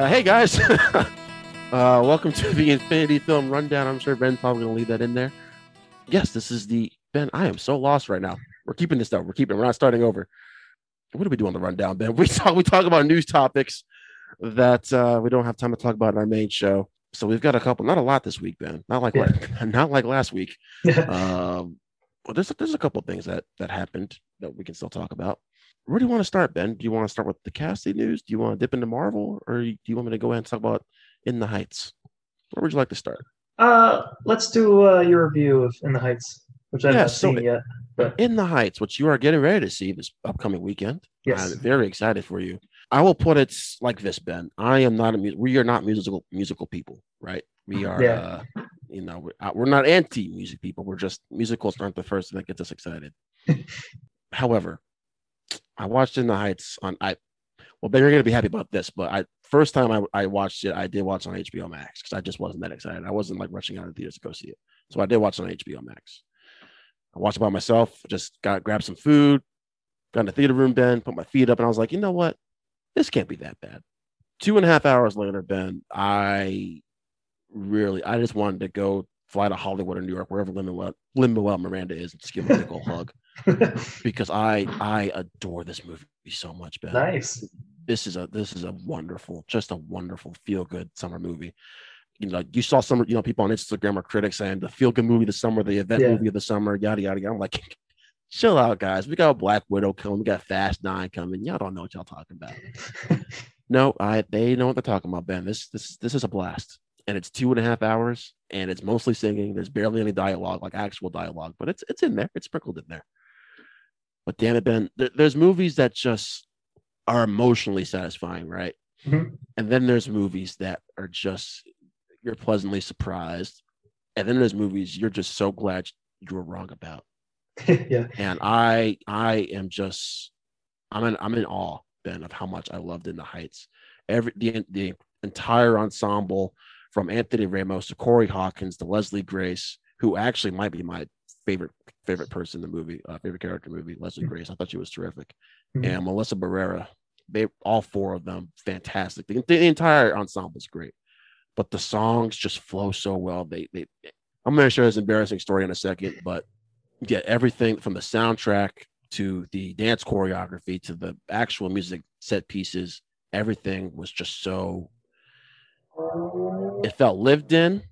Uh, hey guys, uh, welcome to the Infinity Film Rundown. I'm sure Ben's probably gonna leave that in there. Yes, this is the Ben. I am so lost right now. We're keeping this though. We're keeping. We're not starting over. What do we do on the rundown, Ben? We talk. We talk about news topics that uh, we don't have time to talk about in our main show. So we've got a couple. Not a lot this week, Ben. Not like Yeah. not like last week. um, well, there's there's a couple things that that happened that we can still talk about. Where do you want to start, Ben? Do you want to start with the casting news? Do you want to dip into Marvel, or do you want me to go ahead and talk about In the Heights? Where would you like to start? uh, let's do uh, your review of In the Heights, which Yeah, not so seen yet. But In the Heights, which you are getting ready to see this upcoming weekend. yes, I'm very excited for you. I will put it like this, Ben. I am not a mu- we are not musical musical people, right? We are, Yeah. uh, you know, we're, uh, we're not anti music people. We're just musicals aren't the first thing that gets us excited. However, I watched In the Heights on I. Well, Ben, you're gonna be happy about this, but I first time I, I watched it, I did watch on HBO Max because I just wasn't that excited. I wasn't like rushing out of the theaters to go see it, so I did watch on HBO Max. I watched it by myself. Just got grabbed some food, got in the theater room, Ben, put my feet up, and I was like, you know what? This can't be that bad. Two and a half hours later, Ben, I really, I just wanted to go fly to Hollywood or New York, wherever Lin Manuel Miranda is, and just give him a big old hug because I I adore this movie so much, Ben. nice. This is a this is a wonderful, just a wonderful feel good summer movie. You know, you saw some, you know, people on Instagram or critics saying the feel good movie of the summer, the event Yeah. movie of the summer, yada yada yada. I'm like, chill out, guys. We got Black Widow coming, we got Fast Nine coming. Y'all don't know what y'all talking about. No, I they know what they're talking about, Ben. This this this is a blast. And it's two and a half hours, and it's mostly singing. There's barely any dialogue, like actual dialogue, but it's it's in there. It's sprinkled in there. But damn it, Ben, there, there's movies that just are emotionally satisfying, right? Mhm. And then there's movies that are just you're pleasantly surprised. And then there's movies you're just so glad you were wrong about yeah, and I I am just I'm in I'm in awe Ben of how much I loved in the Heights. Every the the entire ensemble from Anthony Ramos to Corey Hawkins to Leslie Grace, who actually might be my favorite favorite person in the movie, uh, favorite character in the movie. Leslie Mhm. Grace, I thought she was terrific, Mhm. and Melissa Barrera. They all four of them fantastic. The, the entire ensemble is great, but the songs just flow so well. They they I'm gonna share this embarrassing story in a second, but yeah, everything from the soundtrack to the dance choreography to the actual music set pieces, everything was just so it felt lived in.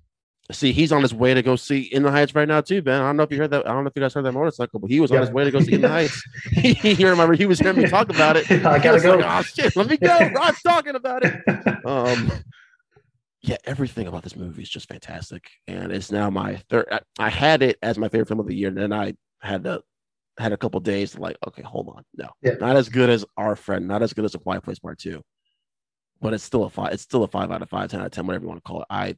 See, he's on his way to go see In the Heights right now too, Ben. I don't know if you heard that. I don't know if you guys heard that motorcycle, but he was on his way to go see In the Heights. he remember he was hearing me talk about it. I gotta go. like, oh shit, let me go. Rod's talking about it um yeah everything about this movie is just fantastic and it's now my third I, I had it as my favorite film of the year and then i had to had a couple days to like okay hold on no Yeah. not as good as our friend not as good as a quiet place part two but it's still a five it's still a five out of five 10 out of 10 whatever you want to call it i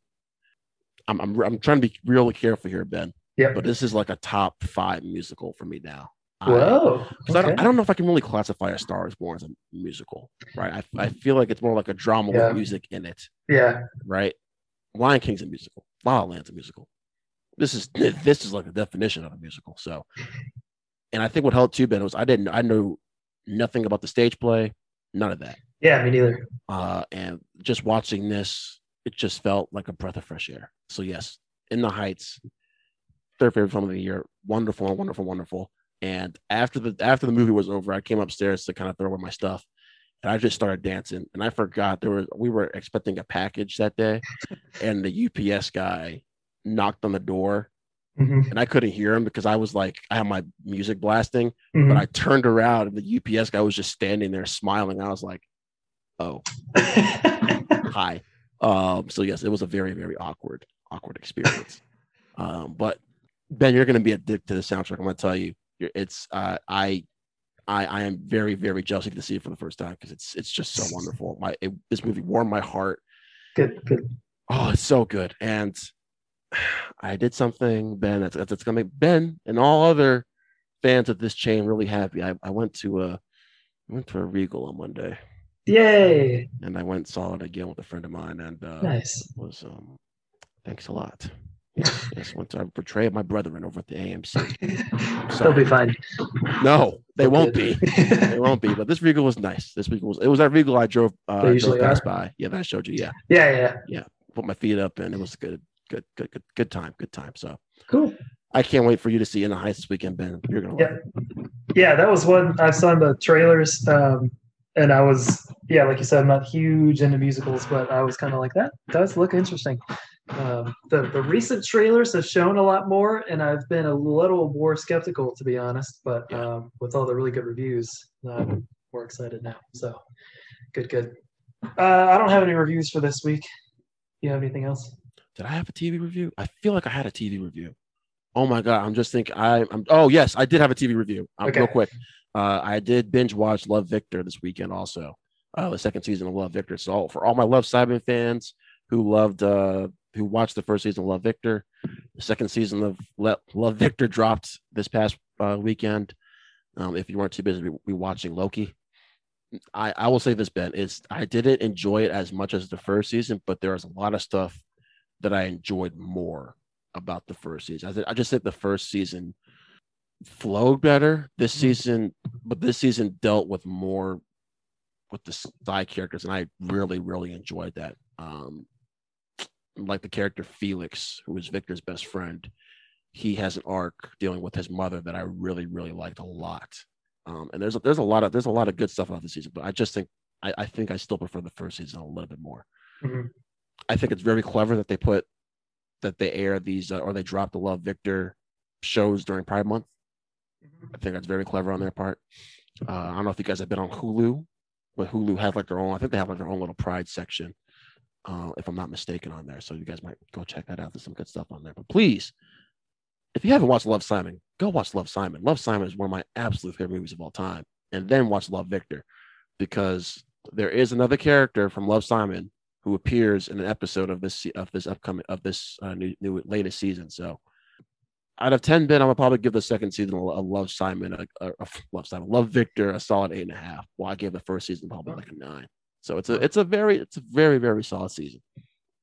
i'm i'm, I'm trying to be really careful here ben yeah. but this is like a top five musical for me now I- Whoa. 'cause I, don't. I don't know if I can really classify A Star is Born as a musical, right? I, I feel like it's more like a drama Yeah. with music in it, Yeah. right? Lion King's a musical. La La Land's a musical. This is this is like the definition of a musical. So, and I think what helped too, Ben, was I didn't I knew nothing about the stage play, none of that. Yeah. Me neither. Uh, and just watching this, it just felt like a breath of fresh air. So yes, In the Heights, third favorite film of the year, wonderful, wonderful, wonderful. And after the after the movie was over, I came upstairs to kind of throw away my stuff, and I just started dancing. And I forgot there was we were expecting a package that day, and the UPS guy knocked on the door, Mhm. and I couldn't hear him because I was like I had my music blasting, Mhm. but I turned around and the UPS guy was just standing there smiling. I was like, oh hi. Um, so yes, it was a very, very awkward, awkward experience. um, but Ben, you're gonna be addicted to the soundtrack. I'm gonna tell you, You're- it's uh, I, I, I am very, very jealous to see it for the first time because it's it's just so wonderful. My it, this movie warmed my heart. good. Good. Oh, it's so good. And I did something, Ben, that's, that's gonna make Ben and all other fans of this chain really happy. I, I went to a I went to a Regal on Monday Yay. and I went and saw it again with a friend of mine and uh, Nice. was um thanks a lot Yes. Once I betrayed my brethren over at the AMC. They'll be fine. No, they won't be. They won't be. But this vehicle was nice. This vehicle was. It was that vehicle I drove. Uh, They usually are. by. Yeah, that I showed you. Yeah, yeah, yeah. Yeah. Put my feet up, and it was good. Good, good, good, good time. Good time. So Cool. I can't wait for you to see In the Heights this weekend, Ben. You're gonna. Yeah. love it. Yeah, that was one I saw in the trailers. Um, and I was, yeah, like you said, I'm not huge into musicals, but I was kind of like, that does look interesting. Um, the, the recent trailers have shown a lot more, and I've been a little more skeptical, to be honest. But Yeah. um, with all the really good reviews, I'm more excited now. So good, good. Uh, I don't have any reviews for this week. You have anything else? Did I have a TV review? I feel like I had a TV review. Oh my god! I'm just thinking. I, I'm. Oh yes, I did have a TV review. Um, Okay. Real quick, uh, I did binge watch Love Victor this weekend. Also, uh, the second season of Love Victor. So for all my Love Simon fans who loved, uh, who watched the first season of Love Victor, the second season of Le- Love Victor dropped this past uh, weekend. Um, if you weren't too busy re- rewatching Loki, I, I will say this, Ben, is I didn't enjoy it as much as the first season, but there was a lot of stuff that I enjoyed more about the first season. I just think the first season flowed better this Mhm. season, but this season dealt with more with the side characters, and I really, really enjoyed that. Um, like the character Felix, who is Victor's best friend, he has an arc dealing with his mother that I really, really liked a lot. Um, and there's a, there's a lot of there's a lot of good stuff about the season, but I just think I, I think I still prefer the first season a little bit more. Mhm. I think it's very clever that they put that they air these uh, or they drop the Love Victor shows during Pride Month. I think that's very clever on their part. Uh, I don't know if you guys have been on Hulu, but Hulu has like their own. I think they have like their own little Pride section, uh, if I'm not mistaken, on there. So you guys might go check that out. There's some good stuff on there. But please, if you haven't watched Love Simon, go watch Love Simon. Love Simon is one of my absolute favorite movies of all time. And then watch Love Victor, because there is another character from Love Simon who appears in an episode of this of this upcoming of this uh, new, new latest season. So out of 10 Ben, I'm gonna probably give the second season a, a Love Simon, a, a, a Love Simon, Love Victor a solid eight and a half. While I gave the first season probably like a nine. So it's a it's a very it's a very very solid season.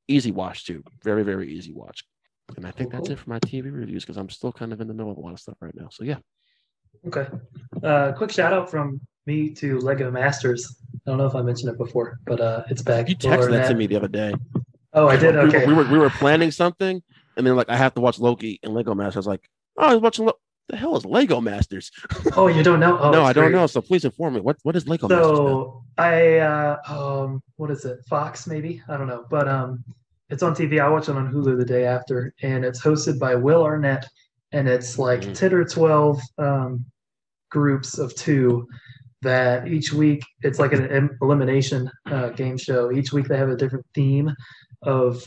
Easy watch too, very very easy watch. And I think Cool, that's cool. it for my TV reviews because I'm still kind of in the middle of a lot of stuff right now. So yeah, Okay. Uh, quick shout out from me to Lego Masters. I don't know if I mentioned it before, but uh, it's back. you texted that to me the other day. Oh, I did. We were- Okay. We were we were planning something, and then like I have to watch Loki and Lego Masters. I was like, oh, I was watching. Lo- the hell is Lego Masters? Oh, you don't know? Oh, no, I don't great. know. So please inform me. What what is Lego Masters? So I uh, um, what is it? Fox maybe? I don't know, but um, it's on TV. I watched it on Hulu the day after, and it's hosted by Will Arnett, and it's like Mm. ten or twelve um, groups of two that each week it's like an elimination uh, game show. Each week they have a different theme of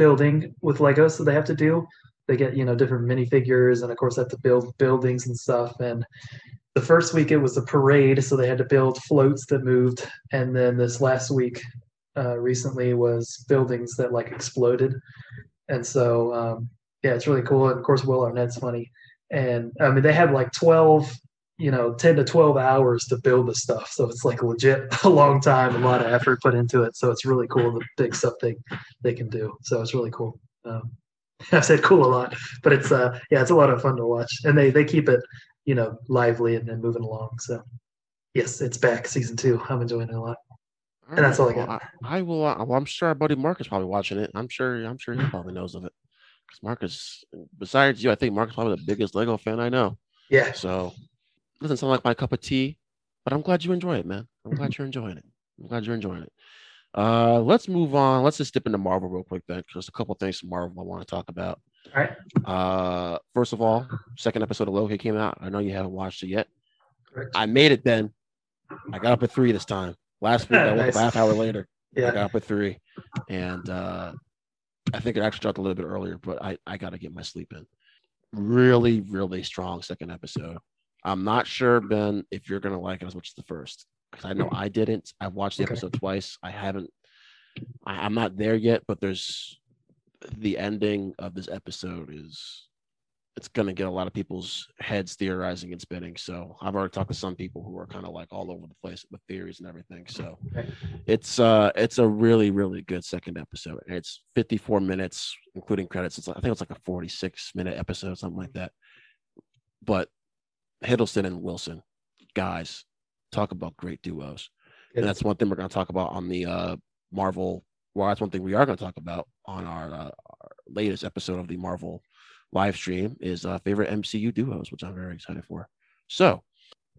building with Legos that they have to do. They get you know different minifigures, and of course they have to build buildings and stuff. And the first week it was a parade, so they had to build floats that moved. And then this last week, uh, recently, was buildings that like exploded. And so um, yeah, it's really cool. And of course, Will Arnett's funny. And I mean, they had like twelve you know 10 to 12 hours to build the stuff so it's like legit a long time a lot of effort put into it so it's really cool the big stuff they they can do so it's really cool um, i've said cool a lot but it's uh yeah it's a lot of fun to watch and they they keep it you know lively and, then moving along so yes it's back season two i'm enjoying it a lot and that's all I got. I, I will. Uh, well, I'm sure our buddy Mark is probably watching it. I'm sure. I'm sure he probably knows of it. Because Marcus, besides you, I think Mark is probably the biggest Lego fan I know. yeah So doesn't sound like my cup of tea, but I'm glad you enjoy it, man. I'm Mm-hmm. glad you're enjoying it. I'm glad you're enjoying it. Uh, let's move on. Let's just dip into Marvel real quick then, because a couple things from Marvel I want to talk about. all right Uh, first of all, second episode of Loki came out. I know you haven't watched it yet. correct I made it, Ben. I got up at three this time. Last week I woke up a half hour later. Yeah. I got up at three, and uh, I think it actually dropped a little bit earlier, but I, I got to get my sleep in. Really, really strong second episode. I'm not sure, Ben, if you're gonna like it as much as the first, because I know I didn't. I've watched the Okay. episode twice. I haven't. I, I'm not there yet, but there's the ending of this episode is it's going to get a lot of people's heads theorizing and spinning. So I've already talked to some people who are kind of like all over the place with theories and everything. So it's uh it's a really really good second episode. And it's 54 minutes including credits. It's like, I think it's like a 46 minute episode, something like that. But Hiddleston and Wilson, guys, talk about great duos. And that's one thing we're going to talk about on the uh Marvel. Well, that's one thing we are going to talk about on our, uh, our latest episode of the Marvel live stream is uh, favorite MCU duos, which I'm very excited for. So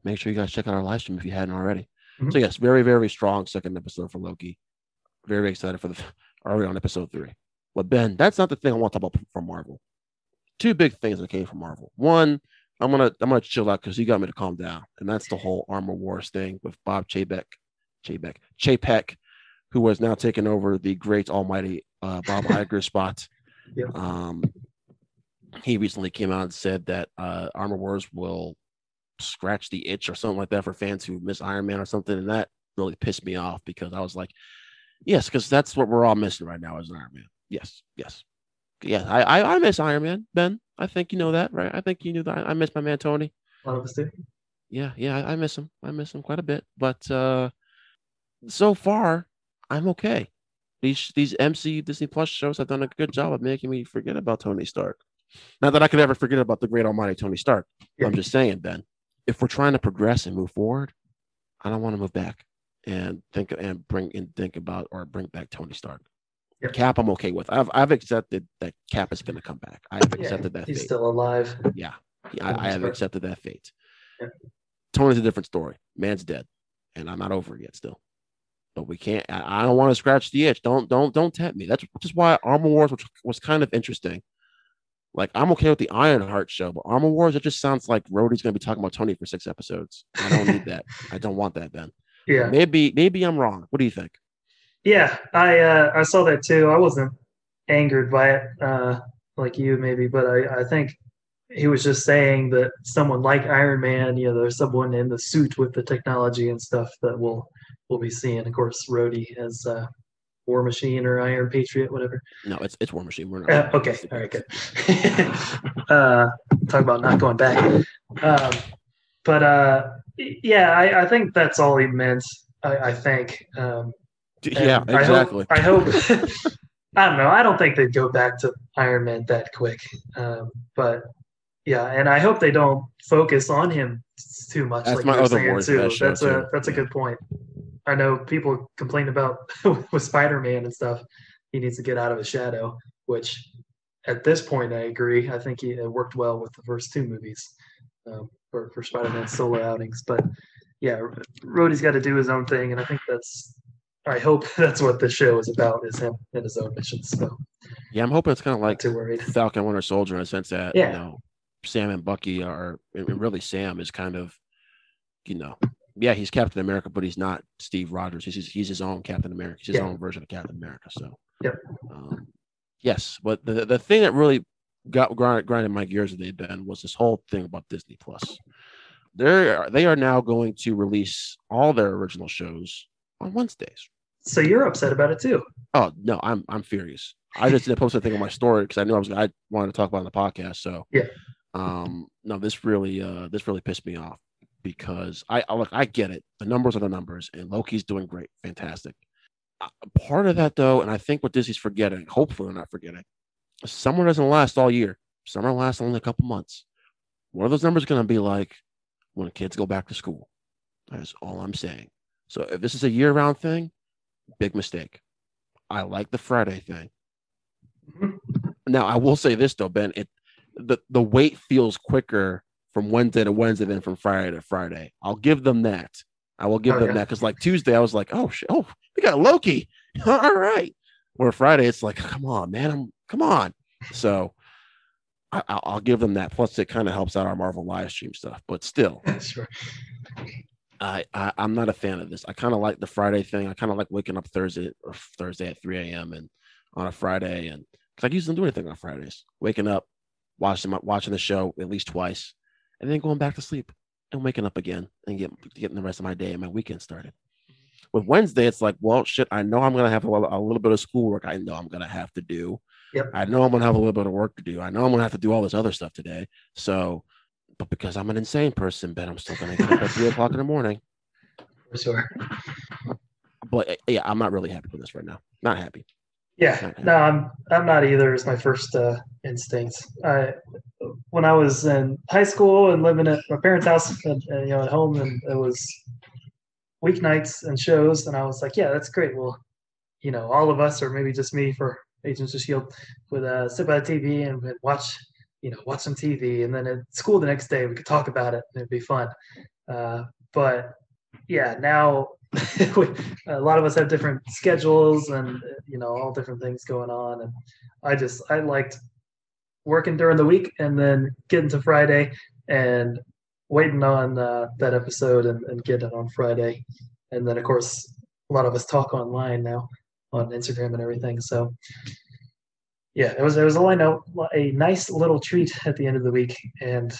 make sure you guys check out our live stream if you hadn't already. Mhm. So yes, very very strong second episode for Loki. Very excited for the already on episode three. But Ben, that's not the thing I want to talk about from Marvel. Two big things that came from Marvel. One, I'm gonna I'm gonna chill out because you got me to calm down, and that's the whole Armor Wars thing with Bob Chapek, Chapek, Chapek, who was now taking over the great almighty uh, Bob Iger spot. Yep. Um, he recently came out and said that uh, Armor Wars will scratch the itch or something like that for fans who miss Iron Man or something, and that really pissed me off because I was like, yes, because that's what we're all missing right now is an Iron Man. Yes, yes, yeah. I, I I miss Iron Man, Ben. I think you know that, right? I think you knew that. I, I miss my man Tony. A of us do. Yeah, yeah, I, I miss him. I miss him quite a bit. But uh so far, I'm okay. These these MC Disney Plus shows have done a good job of making me forget about Tony Stark. Not that I could ever forget about the great almighty Tony Stark. I'm just saying, Ben, if we're trying to progress and move forward, I don't want to move back and think and bring and think about or bring back Tony Stark. Yep. Cap, I'm okay with. I've I've accepted that Cap is going to come back. I have Yeah, accepted that he's fate. still alive. Yeah, I, I have accepted that fate. Yeah. Tony's a different story. Man's dead, and I'm not over it yet. Still, but we can't. I, I don't want to scratch the itch. Don't don't don't tempt me. That's just why Armor Wars, which was kind of interesting. Like I'm okay with the Ironheart show, but Armor Wars, it just sounds like Rhodey's going to be talking about Tony for six episodes. I don't need that. I don't want that, Ben. Yeah. Maybe maybe I'm wrong. What do you think? Yeah, I uh, I saw that too. I wasn't angered by it, uh, like you maybe, but I, I think he was just saying that someone like Iron Man, you know, there's someone in the suit with the technology and stuff that we'll we'll be seeing. Of course, Rhodey as uh, War Machine or Iron Patriot, whatever. No, it's it's War Machine. We're not. Uh, okay, all right, good. uh, talk about not going back. Um, but uh, yeah, I, I think that's all he meant. I, I think. Um, Yeah, and I exactly. hope, I hope. I don't know. I don't think they'd go back to Iron Man that quick. Um, but yeah, and I hope they don't focus on him too much. That's like my other worry too. that That's a too. that's a good point. I know people complain about with Spider Man and stuff. He needs to get out of his shadow, which at this point I agree. I think he it worked well with the first two movies um, for for Spider Man solo outings. But yeah, Rhodey's got to do his own thing, and I think that's. I hope that's what the show is about is him and his own missions. So Yeah, I'm hoping it's kind of like too worried. Falcon Winter Soldier in a sense that Yeah. you know Sam and Bucky are and really Sam is kind of you know yeah he's Captain America but he's not Steve Rogers he's he's his own Captain America he's his Yeah. own version of Captain America so Yep. um, yes but the the thing that really got grind, grinded my gears today Ben was this whole thing about Disney Plus they are they are now going to release all their original shows on Wednesdays So you're upset about it too. Oh no, I'm I'm furious. I just did post a thing on my story because I knew I was I wanted to talk about it on the podcast. So Yeah. um, no, this really uh this really pissed me off because I, I look I get it. The numbers are the numbers, and Loki's doing great, fantastic. Uh, part of that though, and I think what Disney's forgetting, hopefully they're not forgetting, summer doesn't last all year. Summer lasts only a couple months. What are those numbers going to be like when kids go back to school? That's all I'm saying. So if this is a year-round thing, big mistake. I like the Friday thing. Mhm. Now I will say this though, Ben, it the the wait feels quicker from Wednesday to Wednesday than from Friday to Friday. I'll give them that. I will give Oh, them that because like Tuesday I was like, oh shit, oh we got Loki, all right. Where Friday it's like, come on, man, I'm come on. So I, I'll, I'll give them that. Plus, it kind of helps out our Marvel live stream stuff. But still, sure. I, I I'm not a fan of this. I kind of like the Friday thing. I kind of like waking up Thursday or Thursday at 3 a.m. and on a Friday, and because I usually don't do anything on Fridays. Waking up, watching my, watching the show at least twice, and then going back to sleep and waking up again and get, getting the rest of my day and my weekend started. Mm-hmm. With Wednesday, it's like, well, shit, I know I'm gonna have a, a little bit of schoolwork. I know I'm gonna have to do. Yep. I know I'm gonna have a little bit of work to do. I know I'm gonna have to do all this other stuff today. So, but because I'm an insane person, Ben, I'm still gonna get up at three o'clock in the morning. For sure. But uh, yeah, I'm not really happy with this right now. Not happy. Yeah, no, I'm I'm not either. Is my first uh, instinct. I when I was in high school and living at my parents' house, and, and, you know, at home, and it was weeknights and shows, and I was like, yeah, that's great. Well, you know, all of us, or maybe just me for Agents of Shield, would uh, sit by the TV and watch, you know, watch some TV, and then at school the next day we could talk about it, and it'd be fun. Uh, but yeah, now a lot of us have different schedules and you know all different things going on and i just i liked working during the week and then getting to friday and waiting on uh, that episode and, and getting it on friday and then of course a lot of us talk online now on instagram and everything so yeah it was it was i know a nice little treat at the end of the week and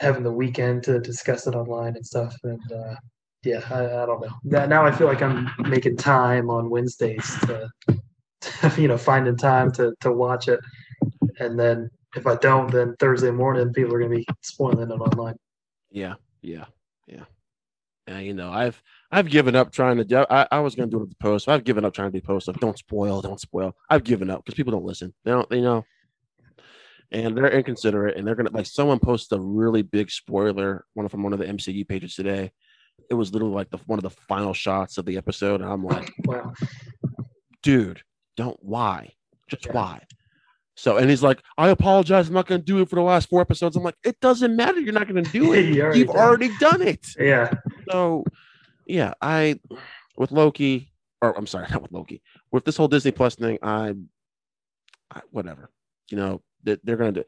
having the weekend to discuss it online and stuff and uh, yeah, I, I don't know. Now I feel like I'm making time on Wednesdays to, to, you know, finding time to to watch it, and then if I don't, then Thursday morning people are gonna be spoiling it online. Yeah, yeah, yeah. And you know, I've I've given up trying to. I, I was gonna do it at the post. I've given up trying to do posts of don't spoil, don't spoil. I've given up because people don't listen. They don't. They know. And they're inconsiderate, and they're gonna like someone posted a really big spoiler one from one of the MCU pages today, it was literally like the one of the final shots of the episode, and I'm like, wow, dude, don't why, just yeah. why. So, and he's like, I apologize. I'm not going to do it for the last four episodes. I'm like, it doesn't matter. You're not going to do it. you already You've done. already done it. Yeah. So, yeah, I, with Loki, or I'm sorry, not with Loki, with this whole Disney Plus thing, I, I whatever, you know, they, they're going to do,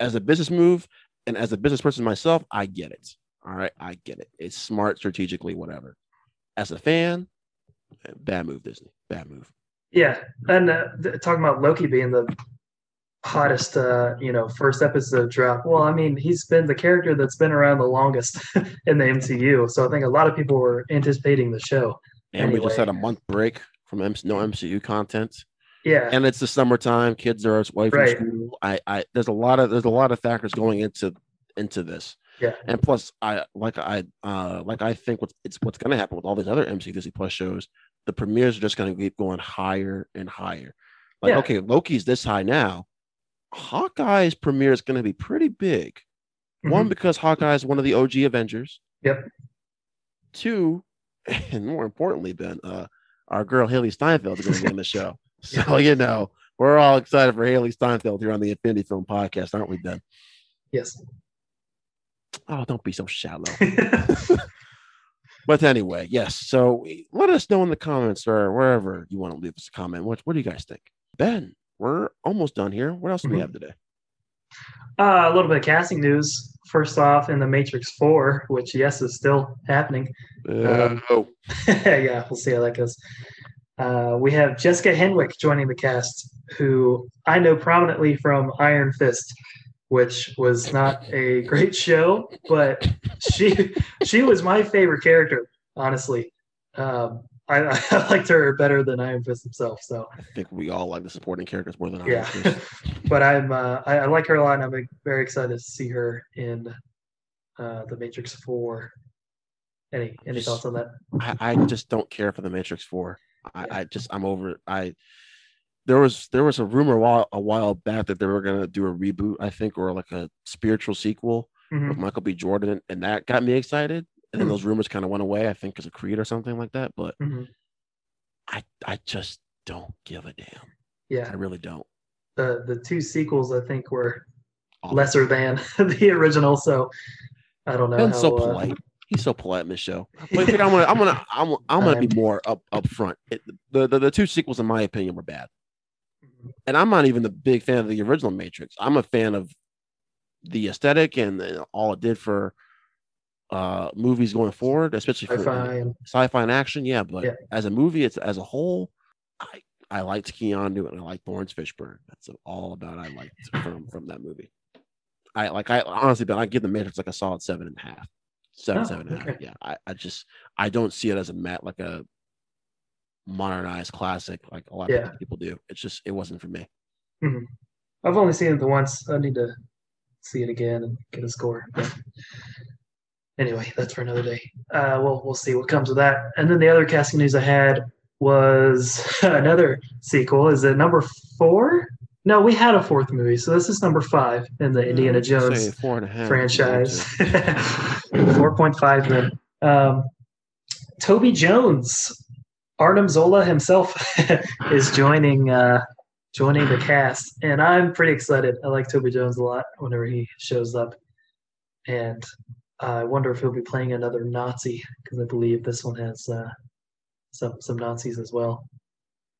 as a business move and as a business person myself, I get it. All right, I get it. It's smart strategically, whatever. As a fan, bad move, Disney. Bad move. Yeah, and uh, th- talking about Loki being the hottest, uh, you know, first episode drop. Well, I mean, he's been the character that's been around the longest in the MCU, so I think a lot of people were anticipating the show. And anyway. we just had a month break from MC- no MCU content. Yeah, and it's the summertime. Kids are away from right. school. I, I, there's a lot of there's a lot of factors going into into this. Yeah. And plus, I like I uh like I think what's it's what's gonna happen with all these other MC Disney Plus shows, the premieres are just gonna keep going higher and higher. Like, yeah. okay, Loki's this high now. Hawkeye's premiere is gonna be pretty big. Mm-hmm. One, because Hawkeye is one of the OG Avengers. Yep. Two, and more importantly, Ben, uh, our girl Hailee Steinfeld is gonna be on the show. So, you know, we're all excited for Hailee Steinfeld here on the Infinity Film Podcast, aren't we, Ben? Yes. Oh, don't be so shallow. but anyway, yes. So let us know in the comments or wherever you want to leave us a comment. What What do you guys think? Ben, we're almost done here. What else do mm-hmm. we have today? Uh, a little bit of casting news. First off, in the Matrix Four, which yes is still happening. Uh, um, yeah, we'll see how that goes. Uh, we have Jessica Henwick joining the cast, who I know prominently from Iron Fist which was not a great show, but she she was my favorite character, honestly. Um, I, I, liked her better than Iron Fist himself. So I think we all like the supporting characters more than Iron yeah. Fist. but I'm uh, I, I, like her a lot, and I'm very excited to see her in uh, the Matrix Four. Any any just, thoughts on that? I, I just don't care for the Matrix Four. I, yeah. I just I'm over it. I there was there was a rumor a while, a while back that they were going to do a reboot, I think, or like a spiritual sequel mm-hmm. with Michael B. Jordan, and that got me excited. And then mm-hmm. those rumors kind of went away, I think, because of Creed or something like that. But mm-hmm. I I just don't give a damn. Yeah, I really don't. The the two sequels, I think, were lesser than the original. So I don't know. And so uh, polite. Uh, He's so polite in this show. But I'm gonna, I'm gonna, I'm, I'm gonna be more up up front. It, the, the the two sequels, in my opinion, were bad and I'm not even the big fan of the original Matrix. I'm a fan of the aesthetic and all it did for uh movies going forward, especially for sci-fi and, sci-fi and action. Yeah, but yeah. as a movie, it's as a whole, I I liked Keanu and I like Laurence Fishburne. That's all about I liked from from that movie. I like I honestly, but I give the Matrix like a solid seven and a half. Seven, Oh, seven and a half. okay. Yeah. I, I just I don't see it as a mat like a modernized classic like a lot Yeah. of people do. It's just it wasn't for me. I've only seen it the once. I need to see it again and get a score. But anyway, that's for another day. Uh, we'll we'll see what comes of that. And then the other casting news I had was another sequel. Is it number four? No, we had a fourth movie, so this is number five in the Indiana Jones four and a half. franchise. Four point five then. Um, Toby Jones, Arnim Zola himself, is joining uh, joining the cast, and I'm pretty excited. I like Toby Jones a lot whenever he shows up, and I wonder if he'll be playing another Nazi because I believe this one has uh, some some Nazis as well.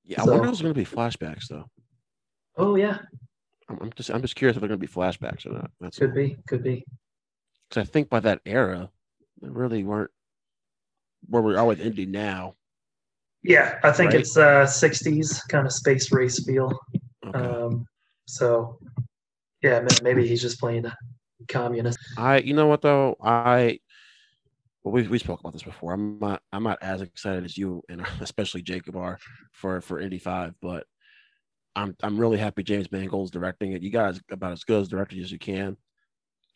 Yeah, I wonder if there's gonna be flashbacks though. Oh yeah, I'm, I'm just I'm just curious if they're gonna be flashbacks or not. That's could be, could be. because I think by that era, they really weren't where we are with Indy now. Yeah, I think Right? it's uh, '60s kind of space race feel. Okay. Um, so, yeah, maybe he's just playing a communist. I you know what though I well we we spoke about this before. I'm not I'm not as excited as you and especially Jacob are for for Indy Five, but I'm I'm really happy James Mangold's directing it. You guys about as good as directing as you can.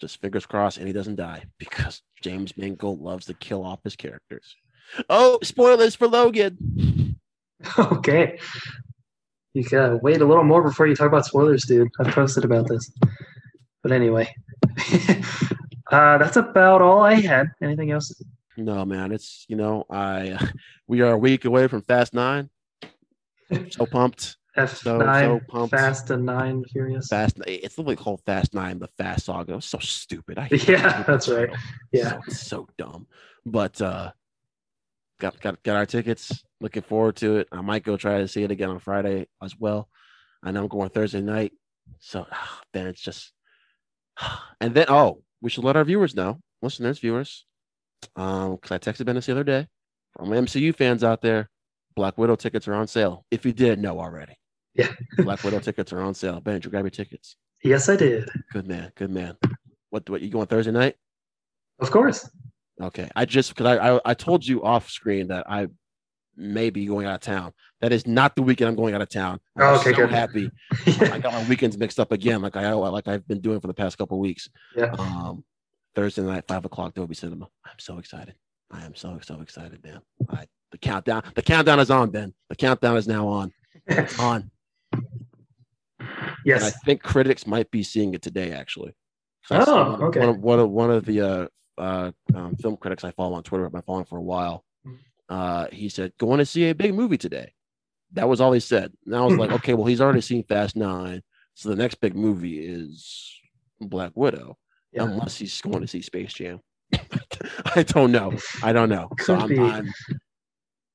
Just fingers crossed, and he doesn't die because James Mangold loves to kill off his characters. Oh, spoilers for Logan. okay. You gotta wait a little more before you talk about spoilers, dude. I posted about this. But anyway, uh, that's about all I had. Anything else? No, man, it's you know I we are a week away from Fast Nine. So pumped. F9, So- so pumped. Fast and Nine Furious. Fast. It's literally called Fast Nine, the Fast Saga. It was so stupid. I Yeah, that that's right. Yeah. so, so dumb. But uh, got got got our tickets. Looking forward to it. I might go try to see it again on Friday as well. I know I'm going Thursday night. So then it's just, and then oh, we should let our viewers know, listeners, viewers, um, because I texted Ben this the other day. From MCU fans out there, Black Widow tickets are on sale. If you didn't know already, Yeah. Black Widow tickets are on sale. Ben, did you grab your tickets? Yes, I did. Good man, good man. What what you going Thursday night? Of course. Okay, I just because I, I I told you off screen that I may be going out of town. That is not the weekend I'm going out of town. I'm Oh, okay, so good. happy. I got my weekends mixed up again, like I like I've been doing for the past couple weeks. Yeah. Um, Thursday night, five o'clock, Dolby Cinema. I'm so excited. I am so so excited, man. I, the countdown, the countdown is on, Ben. The countdown is now on. It's on. And I think critics might be seeing it today, actually. Oh, one, okay. One of, one of, one of the uh, uh, um, film critics I follow on Twitter, I've been following for a while. Uh, he said, "Going to see a big movie today." That was all he said. And I was like, "Okay, well, he's already seen Fast Nine, so the next big movie is Black Widow, Yeah. unless he's going to see Space Jam." I don't know. I don't know. so I'm. I'm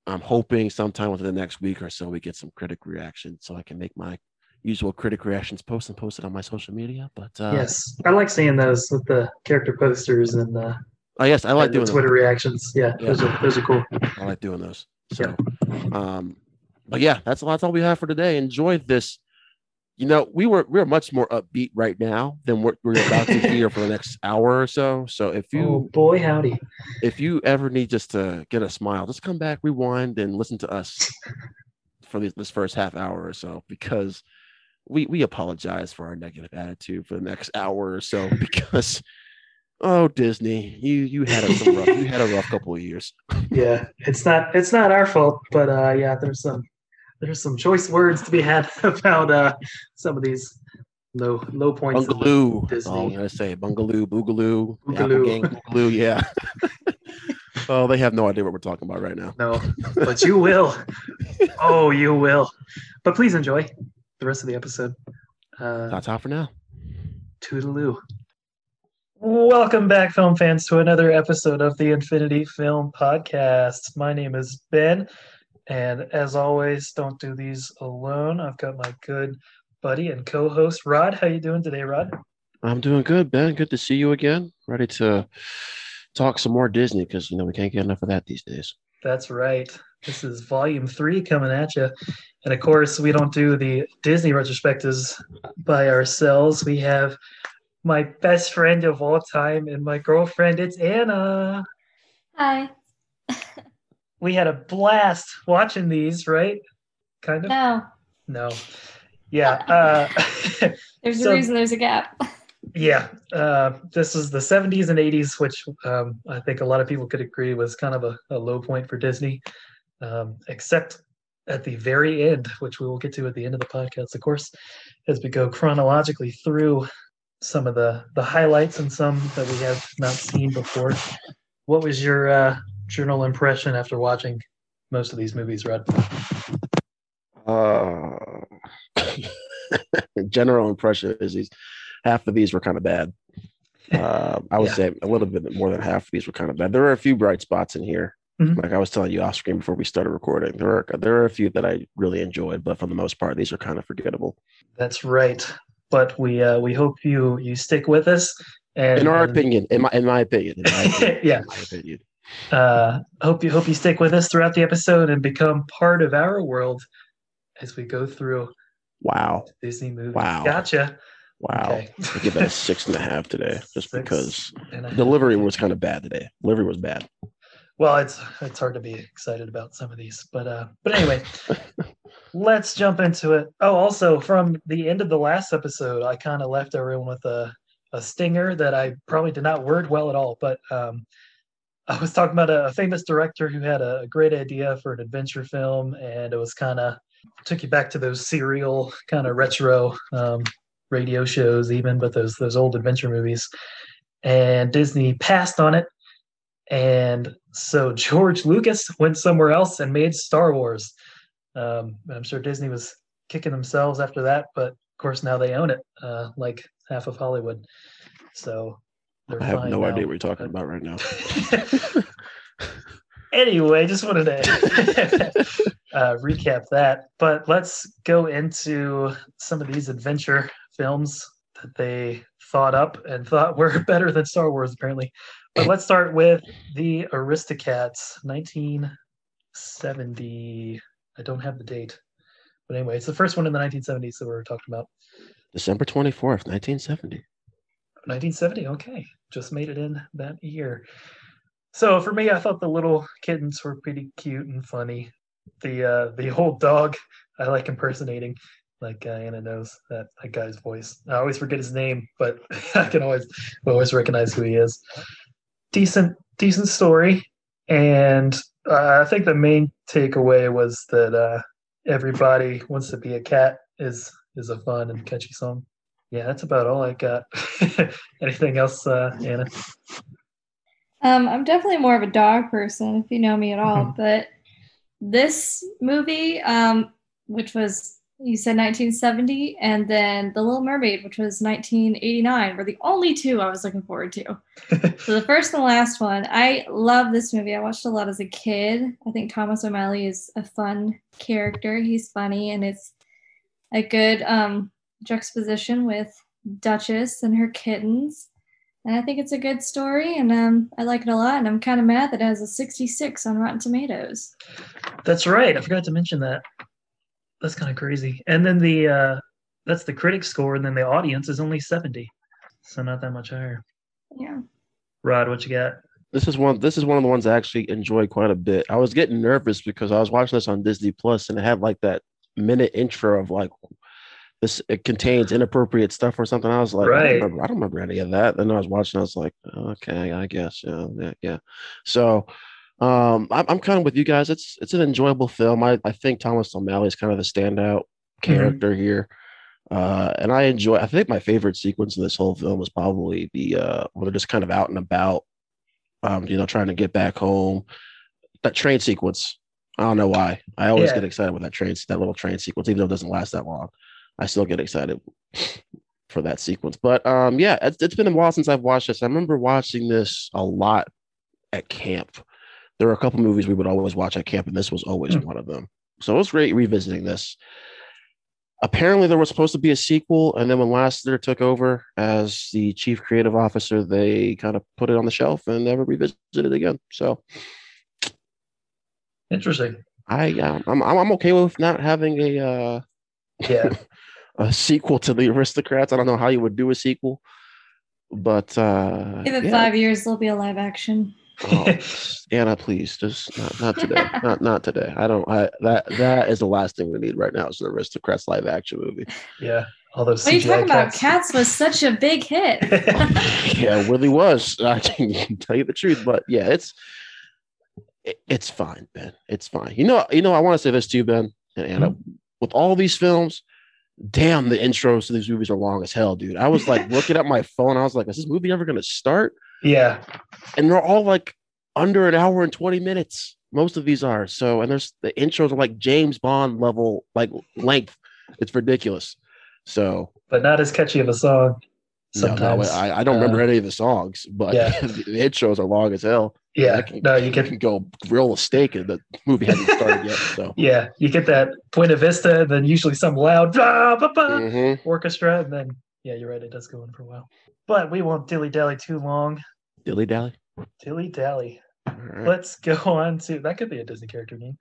I'm hoping sometime within the next week or so we get some critic reaction, so I can make my usual critic reactions post and post it on my social media. But uh, yes. I like seeing those with the character posters and uh, oh yes, I like doing. Twitter reactions. Yeah, Yeah. those are those are cool. I like doing those. So, um, but yeah, that's that's all we have for today. Enjoy this. You know, we were we're much more upbeat right now than what we're about to hear for the next hour or so. So if you Oh boy, howdy. if you ever need just to get a smile, just come back, rewind, and listen to us for this, this first half hour or so because we we apologize for our negative attitude for the next hour or so because oh Disney, you you had a rough, you had a rough couple of years. Yeah, it's not it's not our fault, but uh, yeah, there's some there's some choice words to be had about uh, some of these low low points. Bungaloo. Disney. Oh, I'm gonna say Bungaloo, Boogaloo, Boogaloo. Gang, Boogaloo. Yeah. oh, they have no idea what we're talking about right now. No, but you will. Oh, you will. But please enjoy the rest of the episode. Uh, That's all for now. Toodaloo. Welcome back, film fans, to another episode of the Infinity Film Podcast. My name is Ben, and as always, don't do these alone. I've got my good buddy and co-host Rod. How you doing today, Rod? I'm doing good, Ben. Good to see you again. Ready to talk some more Disney because you know we can't get enough of that these days. That's right. This is volume three coming at you. And of course, we don't do the Disney retrospectives by ourselves. We have my best friend of all time and my girlfriend. It's Anna. Hi. We had a blast watching these, right? Kind of. No, No. Yeah. Uh, there's So- a reason there's a gap. yeah. Uh, this was the 70s and 80s, which um, I think a lot of people could agree was kind of a, a low point for Disney, um, except at the very end, which we will get to at the end of the podcast, of course, as we go chronologically through some of the the highlights and some that we have not seen before. What was your uh, journal impression after watching most of these movies, Rod? Uh, general impression is these half of these were kind of bad. Uh, I would Yeah. say a little bit more than half of these were kind of bad. There are a few bright spots in here. Mhm. Like I was telling you off screen before we started recording, there are there are a few that I really enjoyed, but for the most part, these are kind of forgettable. That's right. But we uh, we hope you you stick with us. And In our and- opinion, in my in my opinion, in my opinion, yeah. in my opinion. uh, hope you hope you stick with us throughout the episode and become part of our world as we go through Wow, Disney movies. Wow. Gotcha. wow. Okay. I give that a six and a half today, just Six because and a half. delivery was kind of bad today. Delivery was bad. Well, it's it's hard to be excited about some of these, but uh, but anyway, let's jump into it. Oh, also from the end of the last episode, I kind of left everyone with a a stinger that I probably did not word well at all. But um, I was talking about a, a famous director who had a, a great idea for an adventure film, and it was kind of took you back to those serial kind of retro um, radio shows, even, but those those old adventure movies. And Disney passed on it and so George Lucas went somewhere else and made Star Wars. Um, and I'm sure Disney was kicking themselves after that, but of course now they own it, uh, like half of Hollywood. So they're I have fine no now. idea what you're talking about right now. anyway, just wanted to uh, recap that. But let's go into some of these adventure films that they thought up and thought were better than Star Wars, apparently. But let's start with the Aristocats, 1970. I don't have the date. But anyway, it's the first one in the 1970s that we are talking about. December 24th, 1970. 1970. Okay, just made it in that year. So for me, I thought the little kittens were pretty cute and funny. The uh, the old dog, I like impersonating. Like uh, Anna knows that, that guy's voice. I always forget his name, but I can always always recognize who he is. Decent decent story, and uh, I think the main takeaway was that uh, everybody wants to be a cat is is a fun and catchy song. Yeah, that's about all I got. Anything else, uh, Anna? Um, I'm definitely more of a dog person, if you know me at all. Mhm. But this movie, um, which was you said 1970, and then The Little Mermaid, which was 1989, were the only two I was looking forward to. so the first and the last one, I love this movie. I watched a lot as a kid. I think Thomas O'Malley is a fun character. He's funny, and it's a good um, juxtaposition with Duchess and her kittens. And I think it's a good story, and um, I like it a lot. And I'm kind of mad that it has a 66 on Rotten Tomatoes. That's right. I forgot to mention that. That's kind of crazy. And then the uh, that's the critic score, and then the audience is only 70, so not that much higher. Yeah. Rod, what you got? This is one. This is one of the ones I actually enjoyed quite a bit. I was getting nervous because I was watching this on Disney Plus, and it had like that minute intro of like this. It contains inappropriate stuff or something. I was like, I, don't remember, I don't remember any of that. Then I was watching. I was like, okay, I guess, yeah, yeah, yeah. So, um, I'm, I'm kind of with you guys. It's it's an enjoyable film. I I think Thomas O'Malley is kind of the standout character here. Uh, and I enjoy. I think my favorite sequence in this whole film is probably the uh, when they're just kind of out and about, um, you know, trying to get back home. That train sequence. I don't know why. I always Yeah. get excited with that train, that little train sequence, even though it doesn't last that long. I still get excited for that sequence. But um, yeah, it's, it's been a while since I've watched this. I remember watching this a lot at camp. There were a couple movies we would always watch at camp, and this was always Hmm. one of them. So it was great revisiting this. Apparently, there was supposed to be a sequel, and then when Lasseter took over as the chief creative officer, they kind of put it on the shelf and never revisited it again. So Interesting. I, uh, I'm, I'm I'm okay with not having a uh, Yeah. a sequel to the Aristocats. I don't know how you would do a sequel. But uh Give it yeah. five years, there'll be a live action. Oh, Anna, please, just not, not today. not not today. I don't. I that that is the last thing we need right now. Is an Aristocats live action movie. Yeah, all those. What are you CGI talking about? cats. Cats was such a big hit. yeah, it really was. I can tell you the truth, but yeah, it's it, it's fine, Ben. It's fine. You know, you know. I want to say this to you, Ben and Anna. Mm-hmm. With all these films, damn, the intros to these movies are long as hell, dude. I was like looking at my phone. I was like, is this movie ever going to start? Yeah, and they're all like under an hour and 20 minutes most of these are so and there's the intros are like james bond level like length it's ridiculous so but not as catchy of a song. no, no, Sometimes. I, I don't remember Uh, any of the songs but yeah. the, intros are long as hell yeah, can, no, you get can go grill a steak and the movie hasn't started yet so yeah, you get that Buena Vista, and then usually some loud "Bah, bah, bah," Mhm. orchestra, and then yeah, you're right, it does go on for a while. But we won't dilly dally too long. Dilly dally Dilly dally. All right. Let's go on to that could be a Disney character name.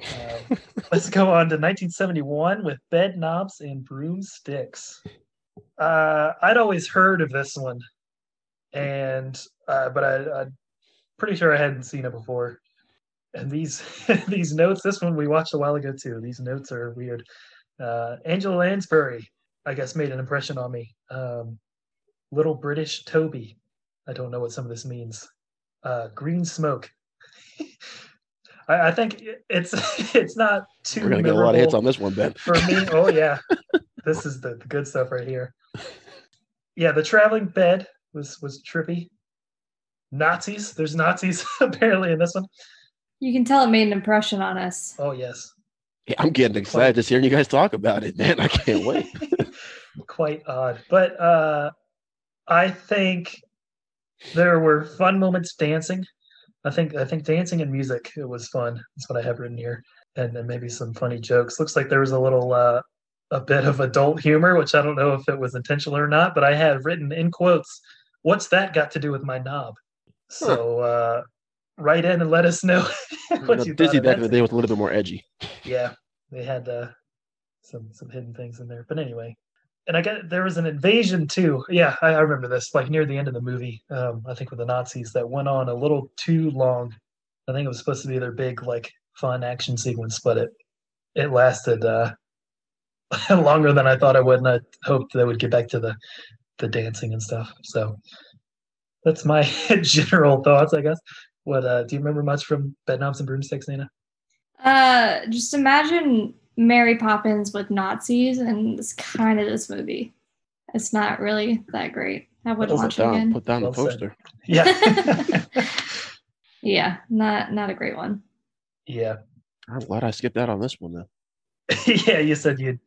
Um, let's go on to 1971 with Bedknobs and Broomsticks. Uh, I'd always heard of this one, and uh, but I, I'm pretty sure I hadn't seen it before. And these these notes, this one we watched a while ago too. These notes are weird. Uh, Angela Lansbury, I guess, made an impression on me. Um, Little British Toby. I don't know what some of this means. Uh, green smoke. I, I think it's it's not too. we're gonna get a lot of hits on this one ben for me. Oh yeah, this is the, the good stuff right here. Yeah, the traveling bed was was trippy. Nazis. There's Nazis apparently in this one. You can tell it made an impression on us. Oh yes, yeah, i'm getting excited just hearing you guys talk about it man i can't wait quite odd. But uh, I think there were fun moments dancing. I think I think dancing and music it was fun. That's what I have written here, and then maybe some funny jokes. Looks like there was a little uh, a bit of adult humor, which I don't know if it was intentional or not. But I had written in quotes, "What's that got to do with my knob?" So uh, write in and let us know what you disney back in the that. day was a little bit more edgy Yeah, they had uh, some some hidden things in there. But anyway, and I got there was an invasion too. Yeah, I, I remember this. Like near the end of the movie, um, I think with the Nazis that went on a little too long. I think it was supposed to be their big like fun action sequence, but it it lasted uh, longer than I thought it would, and I hoped they would get back to the the dancing and stuff. So that's my general thoughts, I guess. What uh, do you remember much from Bedknobs and Broomsticks, Anna? Uh, just imagine Mary Poppins with Nazis, and it's kind of this movie. It's not really that great. I would Well watch put it down again. put down Well the said. poster Yeah. yeah, not not a great one. yeah. i'm glad i skipped out on this one then yeah, you said you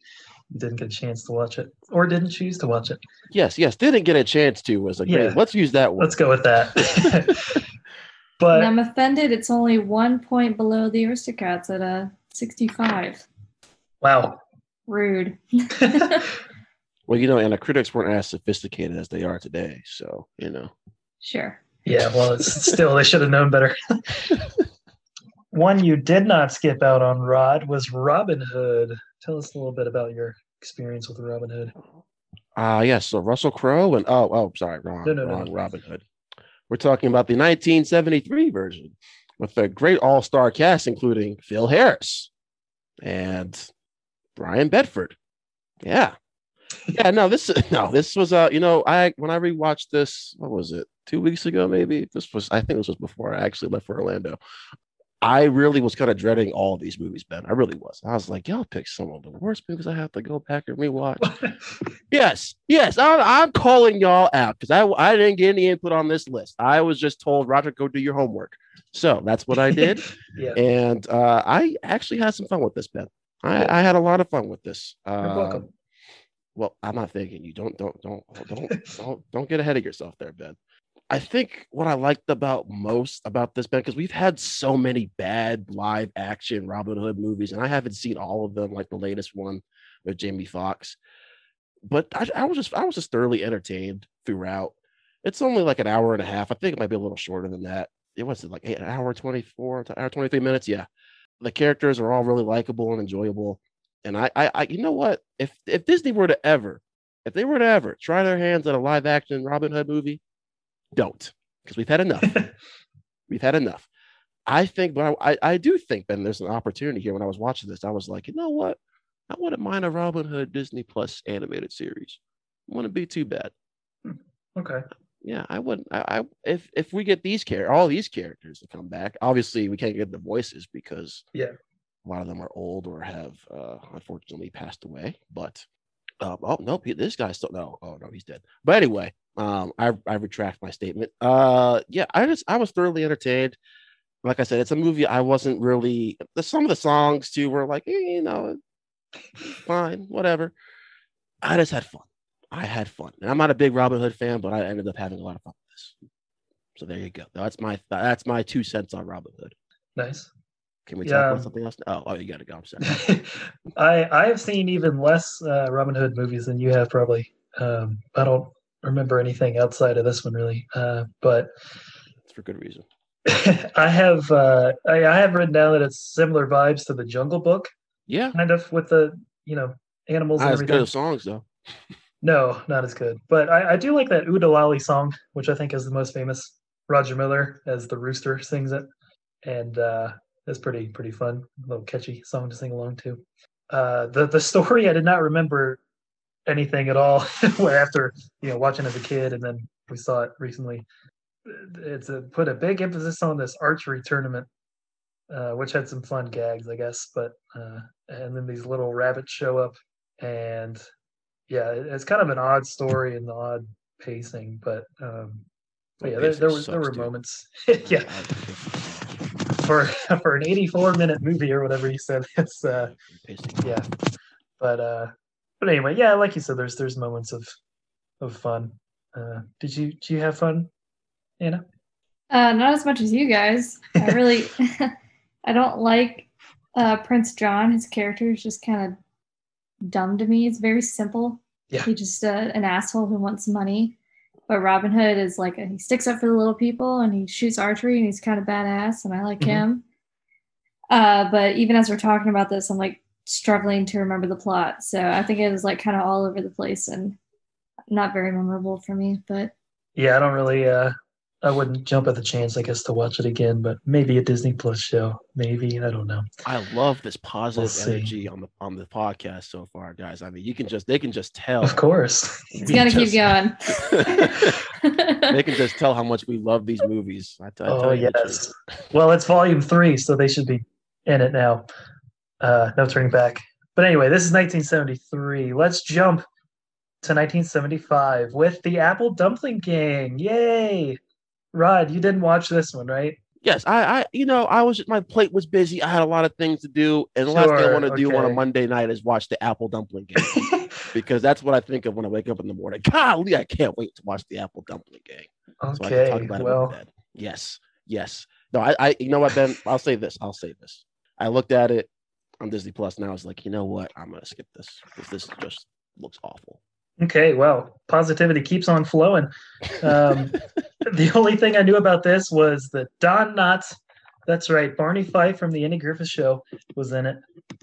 didn't get a chance to watch it or didn't choose to watch it. yes yes didn't get a chance to was a great Yeah. let's use that one Let's go with that. and but I'm offended. It's only one point below the Aristocats at a 65. Wow. Rude. Well, you know, and the critics weren't as sophisticated as they are today. So, you know, Sure. Yeah, well, it's still they should have known better. One you did not skip out on, Rod, was Robin Hood. Tell us a little bit about your experience with Robin Hood. ah, yes. so Russell Crowe and oh, oh, sorry, wrong, No, no, no, wrong. no. Robin Hood. We're talking about the 1973 version with a great all-star cast, including Phil Harris and Brian Bedford. Yeah, yeah. No, this is no, this was uh, you know, I when I rewatched this, what was it, two weeks ago? Maybe this was. I think this was before I actually left for Orlando. I really was kind of dreading all of these movies, Ben. I really was. I was like, y'all pick some of the worst movies I have to go back and rewatch. yes, yes, I'm, I'm calling y'all out because I, I didn't get any input on this list. I was just told, Roger, go do your homework. So that's what I did. yeah, and uh, I actually had some fun with this, Ben. I, I had a lot of fun with this. you're Uh, welcome. well, I'm not thinking you. Don't don't don't don't don't don't get ahead of yourself there, Ben. I think what I liked about most about this, Ben, because we've had so many bad live action Robin Hood movies, and I haven't seen all of them, like the latest one with Jamie Foxx. But I, I was just I was just thoroughly entertained throughout. It's only like an hour and a half. I think it might be a little shorter than that. It was like eight, an hour 24, hour 23 minutes. Yeah. The characters are all really likable and enjoyable. And I, I, I, you know what? If if Disney were to ever if they were to ever try their hands at a live action Robin Hood movie, don't because we've had enough. we've had enough. I think, but I, I do think, Ben, there's an opportunity here. When I was watching this, I was like, you know what? I wouldn't mind a Robin Hood Disney Plus animated series. Wouldn't be too bad. Hmm. Okay. Yeah, I wouldn't. I, I if if we get these care all these characters to come back, obviously we can't get the voices because Yeah. a lot of them are old or have uh, unfortunately passed away. But um, oh nope, he- this guy's still no. Oh no, he's dead. But anyway, um, I I retract my statement. Uh, yeah, I just I was thoroughly entertained. Like I said, it's a movie I wasn't really. The, some of the songs too were like, eh, you know, fine, whatever. I just had fun. I had fun, and I'm not a big Robin Hood fan, but I ended up having a lot of fun with this. So there you go. That's my that's my two cents on Robin Hood. Nice. Can we talk about something else? Oh, oh, you got to go. I'm sorry. I I have seen even less uh, Robin Hood movies than you have probably. Um, I don't remember anything outside of this one really. Uh, but It's for good reason. I have uh, I, I have written down that it's similar vibes to the Jungle Book, Yeah, kind of with the you know animals not and as good as songs though. No, not as good. But I, I do like that Oo-De-Lally song, which I think is the most famous. Roger Miller as the rooster sings it, and uh, it's pretty pretty fun, a little catchy song to sing along to. Uh, the the story I did not remember anything at all after you know watching as a kid, and then we saw it recently. It's a, put a big emphasis on this archery tournament, uh, which had some fun gags, I guess. But uh, and then these little rabbits show up, and yeah, it's kind of an odd story and odd pacing, but um, but yeah, there, there was there were moments. yeah, for for an 84 minute movie or whatever you said, it's uh yeah, but uh, but anyway, yeah, like you said, there's there's moments of of fun. Uh, did you did you have fun, Anna? Uh, not as much as you guys. I really, I don't like uh, Prince John. His character is just kind of dumb to me. It's very simple. Yeah. He's just uh, an asshole who wants money. But Robin Hood is like he sticks up for the little people and he shoots archery and he's kind of badass and I like Mhm. him. Uh, but even as we're talking about this, I'm like struggling to remember the plot. So I think it was like kind of all over the place and not very memorable for me. But Yeah, I don't really. uh I wouldn't jump at the chance, I guess, to watch it again. But maybe a Disney Plus show. Maybe I don't know. I love this positive see. energy on the on the podcast so far, guys. I mean, you can just they can just tell. Of course. it's we gonna keep going. they can just tell how much we love these movies. I, t- I Oh tell yes. Well, it's volume three, so they should be in it now. Uh, no turning back. But anyway, this is 1973. Let's jump to 1975 with the Apple Dumpling Gang. Yay! Rod, you didn't watch this one, right? Yes, I, I, you know, I was my plate was busy. I had a lot of things to do, and the last thing I want to do on a. Monday night is watch the Apple Dumpling Gang because that's what I think of when I wake up in the morning. Golly, I can't wait to watch the Apple Dumpling Gang. So I can talk okay. about Well, Yes, yes. No, I, I, you know what, Ben? I'll say this. I'll say this. I looked at it on Disney Plus, and I was like, you know what? I'm gonna skip this because this just looks awful. Okay. Well, positivity keeps on flowing. Um, the only thing I knew about this was that Don Knotts, that's right, Barney Fife from the Andy Griffith Show was in it,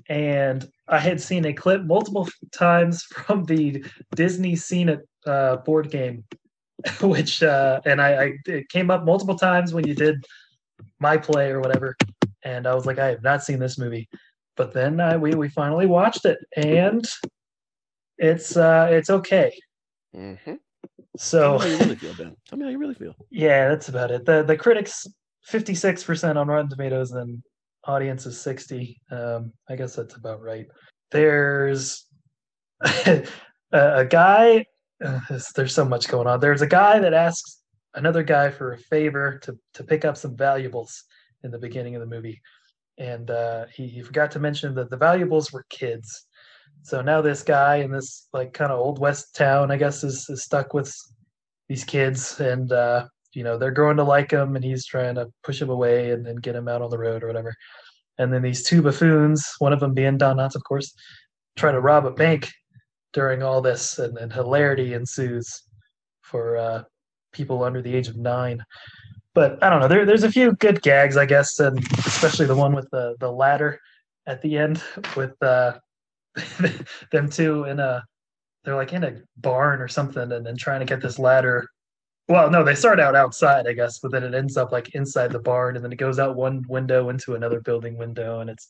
and I had seen a clip multiple times from the Disney Scene It uh, board game, which uh, and I, I it came up multiple times when you did my play or whatever, and I was like, I have not seen this movie, but then uh, we we finally watched it, and it's uh, it's okay. Mm-hmm. So. Tell me how you really feel, Ben. Tell me how you really feel. Yeah, that's about it. The the critics fifty six percent on Rotten Tomatoes and audience is sixty. Um, I guess that's about right. There's a, a guy. Uh, there's- there's so much going on. There's a guy that asks another guy for a favor to to pick up some valuables in the beginning of the movie, and uh, he he forgot to mention that the valuables were kids. So now this guy in this like kind of old west town, I guess, is, is stuck with these kids, and uh, you know they're growing to like him, and he's trying to push him away and, and get him out on the road or whatever. And then these two buffoons, one of them being Don Knotts, of course, try to rob a bank during all this, and, and hilarity ensues for uh, people under the age of nine. But I don't know. There, there's a few good gags, I guess, and especially the one with the the ladder at the end with uh, them two in a they're like in a barn or something, and then trying to get this ladder. Well, no, they start out outside, I guess, but then it ends up like inside the barn, and then it goes out one window into another building window, and it's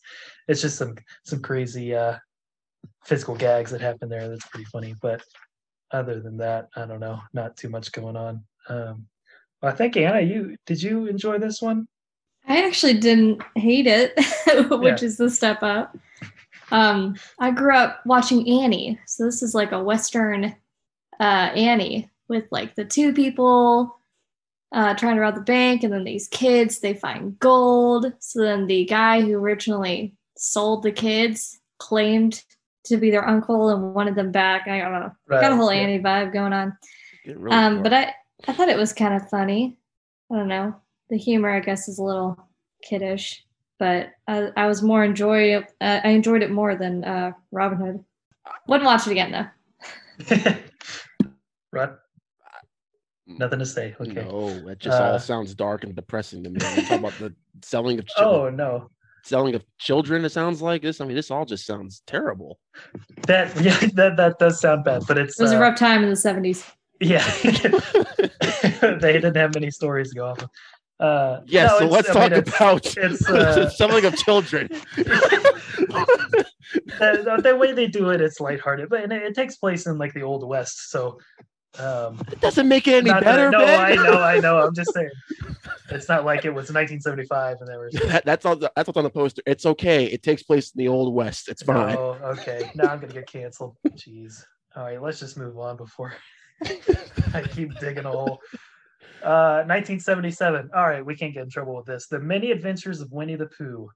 it's just some some crazy uh, physical gags that happen there. That's pretty funny. But other than that, I don't know, not too much going on. Um, I think Anna, you did you enjoy this one? I actually didn't hate it, which Yeah. is the step up. Um, I grew up watching Annie, so this is like a Western uh, Annie with like the two people uh, trying to rob the bank, and then these kids they find gold. So then the guy who originally sold the kids claimed to be their uncle and wanted them back. I don't know, got a whole yeah. Annie vibe going on. Really Um, but. I I thought it was kind of funny. I don't know. The humor, I guess, is a little kiddish, but I, I was more enjoy. Uh, I enjoyed it more than uh, Robin Hood. Wouldn't watch it again though. Rod, nothing to say. Okay. No, it just all Uh, sounds dark and depressing to me. You talk about the selling of children. Oh no, selling of children. It sounds like this. I mean, this all just sounds terrible. that yeah, that that does sound bad, but it's It was a uh, rough time in the seventies. yeah. they didn't have many stories to go off of. Uh, yeah, no, so let's I talk it's- about it's, the uh, selling of children. the, the way they do it, it's lighthearted, but and it, it takes place in like the old west. So, um, it doesn't make it any not better, no. I know, I know. I'm just saying, it's not like it was 1975 and there was. That- that's all. That's what's on the poster. It's okay. It takes place in the old west. It's fine. Oh, okay. Now I'm gonna get canceled. Jeez. All right, let's just move on before I keep digging a hole. Uh, 1977. All right, we can't get in trouble with this. The Many Adventures of Winnie the Pooh.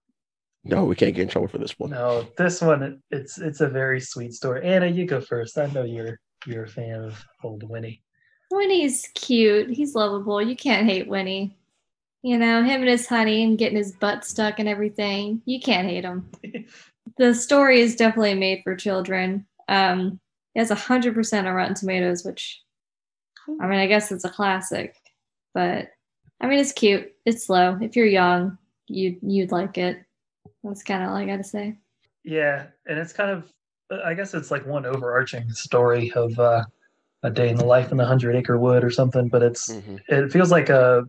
No, we can't get in trouble for this one. No, this one it's it's a very sweet story. Anna, you go first. I know you're you're a fan of old Winnie. Winnie's cute. He's lovable. You can't hate Winnie. You know him and his honey and getting his butt stuck and everything. You can't hate him. the story is definitely made for children. Um, it has hundred percent on Rotten Tomatoes, which I mean, I guess it's a classic, but I mean, it's cute. It's slow. If you're young, you you'd like it. That's kind of all I got to say. Yeah, and it's kind of I guess it's like one overarching story of uh, a day in the life in the Hundred Acre Wood or something, but it's Mhm. it feels like a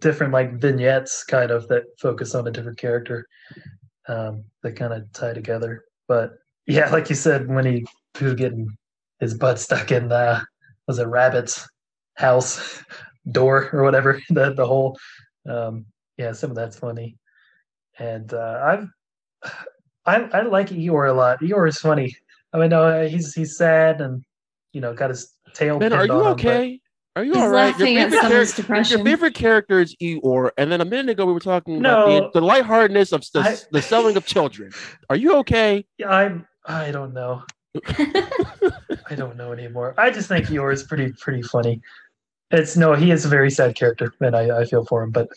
different like vignettes kind of that focus on a different character um, that kind of tie together. But yeah, like you said, Winnie Pooh getting his butt stuck in uh, was it Rabbit's house door or whatever the the whole um, yeah some of that's funny, and uh, I've I I like Eeyore a lot. Eeyore is funny. I mean, no, he's he's sad and you know got his tail. Ben, are you on him, but- okay? Are you He's all right? laughing at favorite someone's charac- depression. Your favorite character is Eeyore, and then a minute ago we were talking No. about the, the lightheartedness of the, I- the selling of children. Are you okay? Yeah, I'm. I don't know. I don't know anymore. I just think Eeyore is pretty pretty funny. It's no, he is a very sad character, and I, I feel for him. But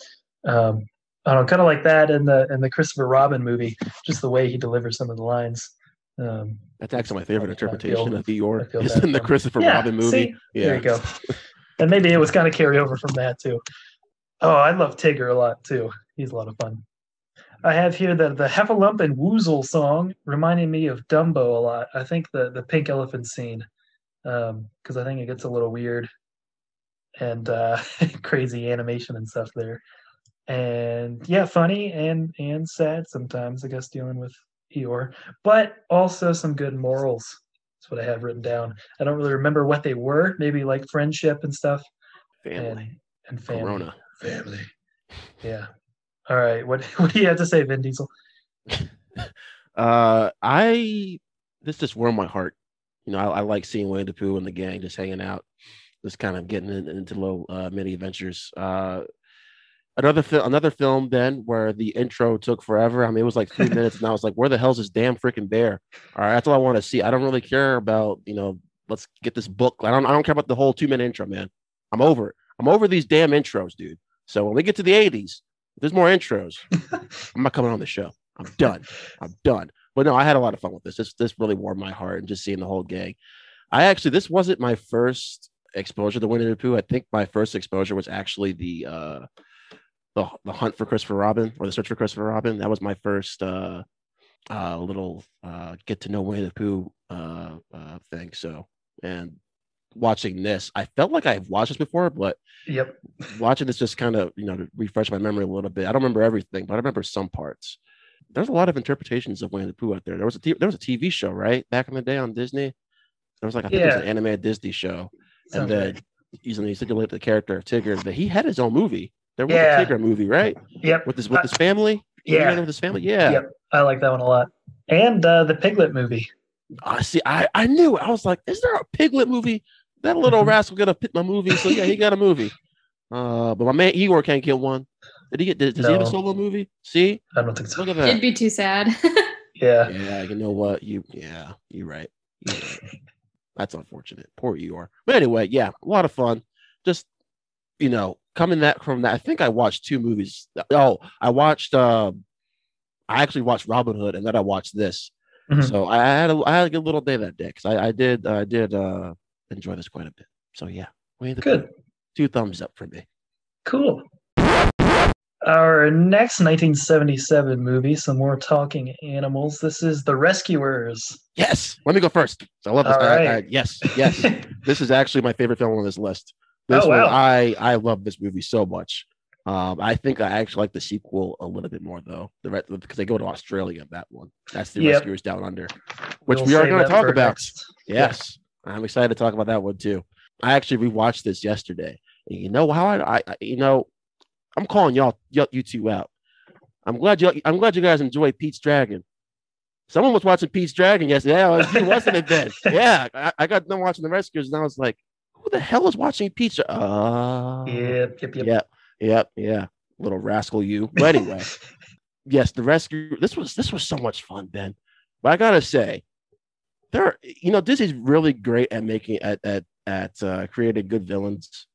um, I don't know, kind of like that in the in the Christopher Robin movie, just the way he delivers some of the lines. Um, That's actually my favorite interpretation feel- of Eeyore. Is in the. Christopher yeah, Robin movie. see? yeah. there you go. And maybe it was kind of carry over from that too. Oh, I love Tigger a lot too. He's a lot of fun. I have here the the Heffalump and Woozle song reminding me of Dumbo a lot. I think the the pink elephant scene, because I think it gets a little weird and uh, crazy animation and stuff there. And yeah, funny and and sad sometimes. I guess dealing with Eeyore, but also some good morals. That's what I have written down. I don't really remember what they were. Maybe like friendship and stuff, Family. and and family. Corona. Family. Yeah. All right. What what do you have to say, Vin Diesel? Uh, I this just warmed my heart. You know, I, I like seeing Winnie the Pooh and the gang just hanging out, just kind of getting in, into little uh, mini adventures. Uh, another film, another film then where the intro took forever. I mean, it was like three minutes, and I was like, "Where the hell's this damn freaking bear?" All right, that's all I want to see. I don't really care about you know. Let's get this book. I don't. I don't care about the whole two minute intro, man. I'm over it. I'm over these damn intros, dude. So when we get to the 80s, if there's more intros. I'm not coming on the show. I'm done. I'm done. But no, I had a lot of fun with this. This this really warmed my heart and just seeing the whole gang. I actually this wasn't my first exposure to Winnie the Pooh. I think my first exposure was actually the uh the, the hunt for Christopher Robin or the search for Christopher Robin. That was my first uh uh little uh get to know Winnie the Pooh uh, uh thing. So and watching this, I felt like I've watched this before, but Yep. watching this just kind of you know refresh my memory a little bit. I don't remember everything, but I remember some parts. There's a lot of interpretations of Winnie the Pooh out there. There was a t- there was a TV show right back in the day on Disney. There was like I think it was an Yeah. animated Disney show, Sounds and then right. he's he said you look at the character of Tigger, that he had his own movie. There was Yeah. a Tigger movie, right? Yep. With his with his family. Yeah. with his family. Yeah. Yep. I like that one a lot. And uh, the Piglet movie. I see. I I knew. it. I was like, is there a Piglet movie? That little Mhm. rascal got a pick my movie. So yeah, he got a movie. Uh, but my man Eeyore can't get one. Did he get? Did, does he have a solo movie? See, I don't think so. look at that. It'd be too sad. Yeah. Yeah, you know what? You yeah, you're right. You're right. That's unfortunate. Poor Eeyore. But anyway, yeah, a lot of fun. Just you know, coming that from that. I think I watched two movies. Oh, I watched. uh I actually watched Robin Hood, and then I watched this. Mhm. So I had a, I had a good little day that day because I, I did I did uh enjoy this quite a bit. So yeah, Good. Two thumbs up for me. Cool. Our next 1977 movie, some more talking animals. This is The Rescuers. Yes, let me go first. I love this. All I- I- yes, yes. this is actually my favorite film on this list. This Oh, one, wow. I I love this movie so much. Um, I think I actually like the sequel a little bit more though, the re- because they go to Australia. That one, that's the Yep. Rescuers Down Under, which We'll we are going to talk about. next. Yes, I'm excited to talk about that one too. I actually rewatched this yesterday. You know how I, I you know, I'm calling y'all, y'all you two out. I'm glad you I'm glad you guys enjoy Pete's Dragon. Someone was watching Pete's Dragon yesterday. Yeah, was, wasn't it then? Yeah, I, I got done watching the Rescuers, and I was like, "Who the hell is watching Pete's?" Uh, Yep, yep, yep. yep, yep, yeah. Little rascal, you. But anyway, yes, the rescue. This was this was so much fun, Ben. But I gotta say, there, are, you know, Disney's really great at making at at at uh, creating good villains.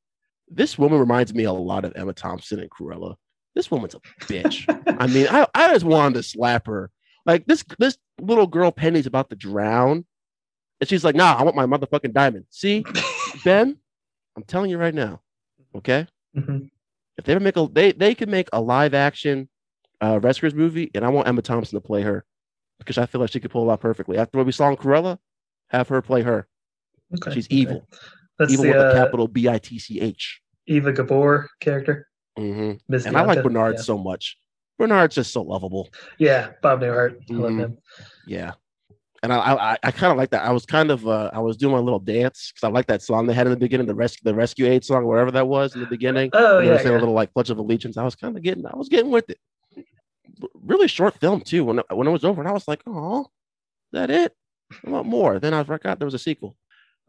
This woman reminds me a lot of Emma Thompson and Cruella. This woman's a bitch. I mean, I, I just wanted to slap her. Like this this little girl Penny's about to drown, and she's like, "Nah, I want my motherfucking diamond." See, Ben, I'm telling you right now, okay Mhm. if they ever make a they they could make a live action uh rescuers movie and i want emma thompson to play her because i feel like she could pull it off perfectly after what we saw in Cruella, have her play her Okay, she's okay. evil That's evil the with a uh, capital b-i-t-c-h Eva Gabor character. hmm Miss and i like bernard so much bernard's just so lovable Yeah. yeah, Bob Newhart. I love Mhm. him. yeah and i i, I kind of like that i was kind of uh i was doing my little dance because i like that song they had in the beginning the rescue the rescue aid song whatever that was in the beginning Oh yeah, yeah. a little like pledge of allegiance. I was kind of getting, I was getting with it. Really short film too. When it- when it was over, and I was like, oh, that it? I want more. Then I God, there was a sequel.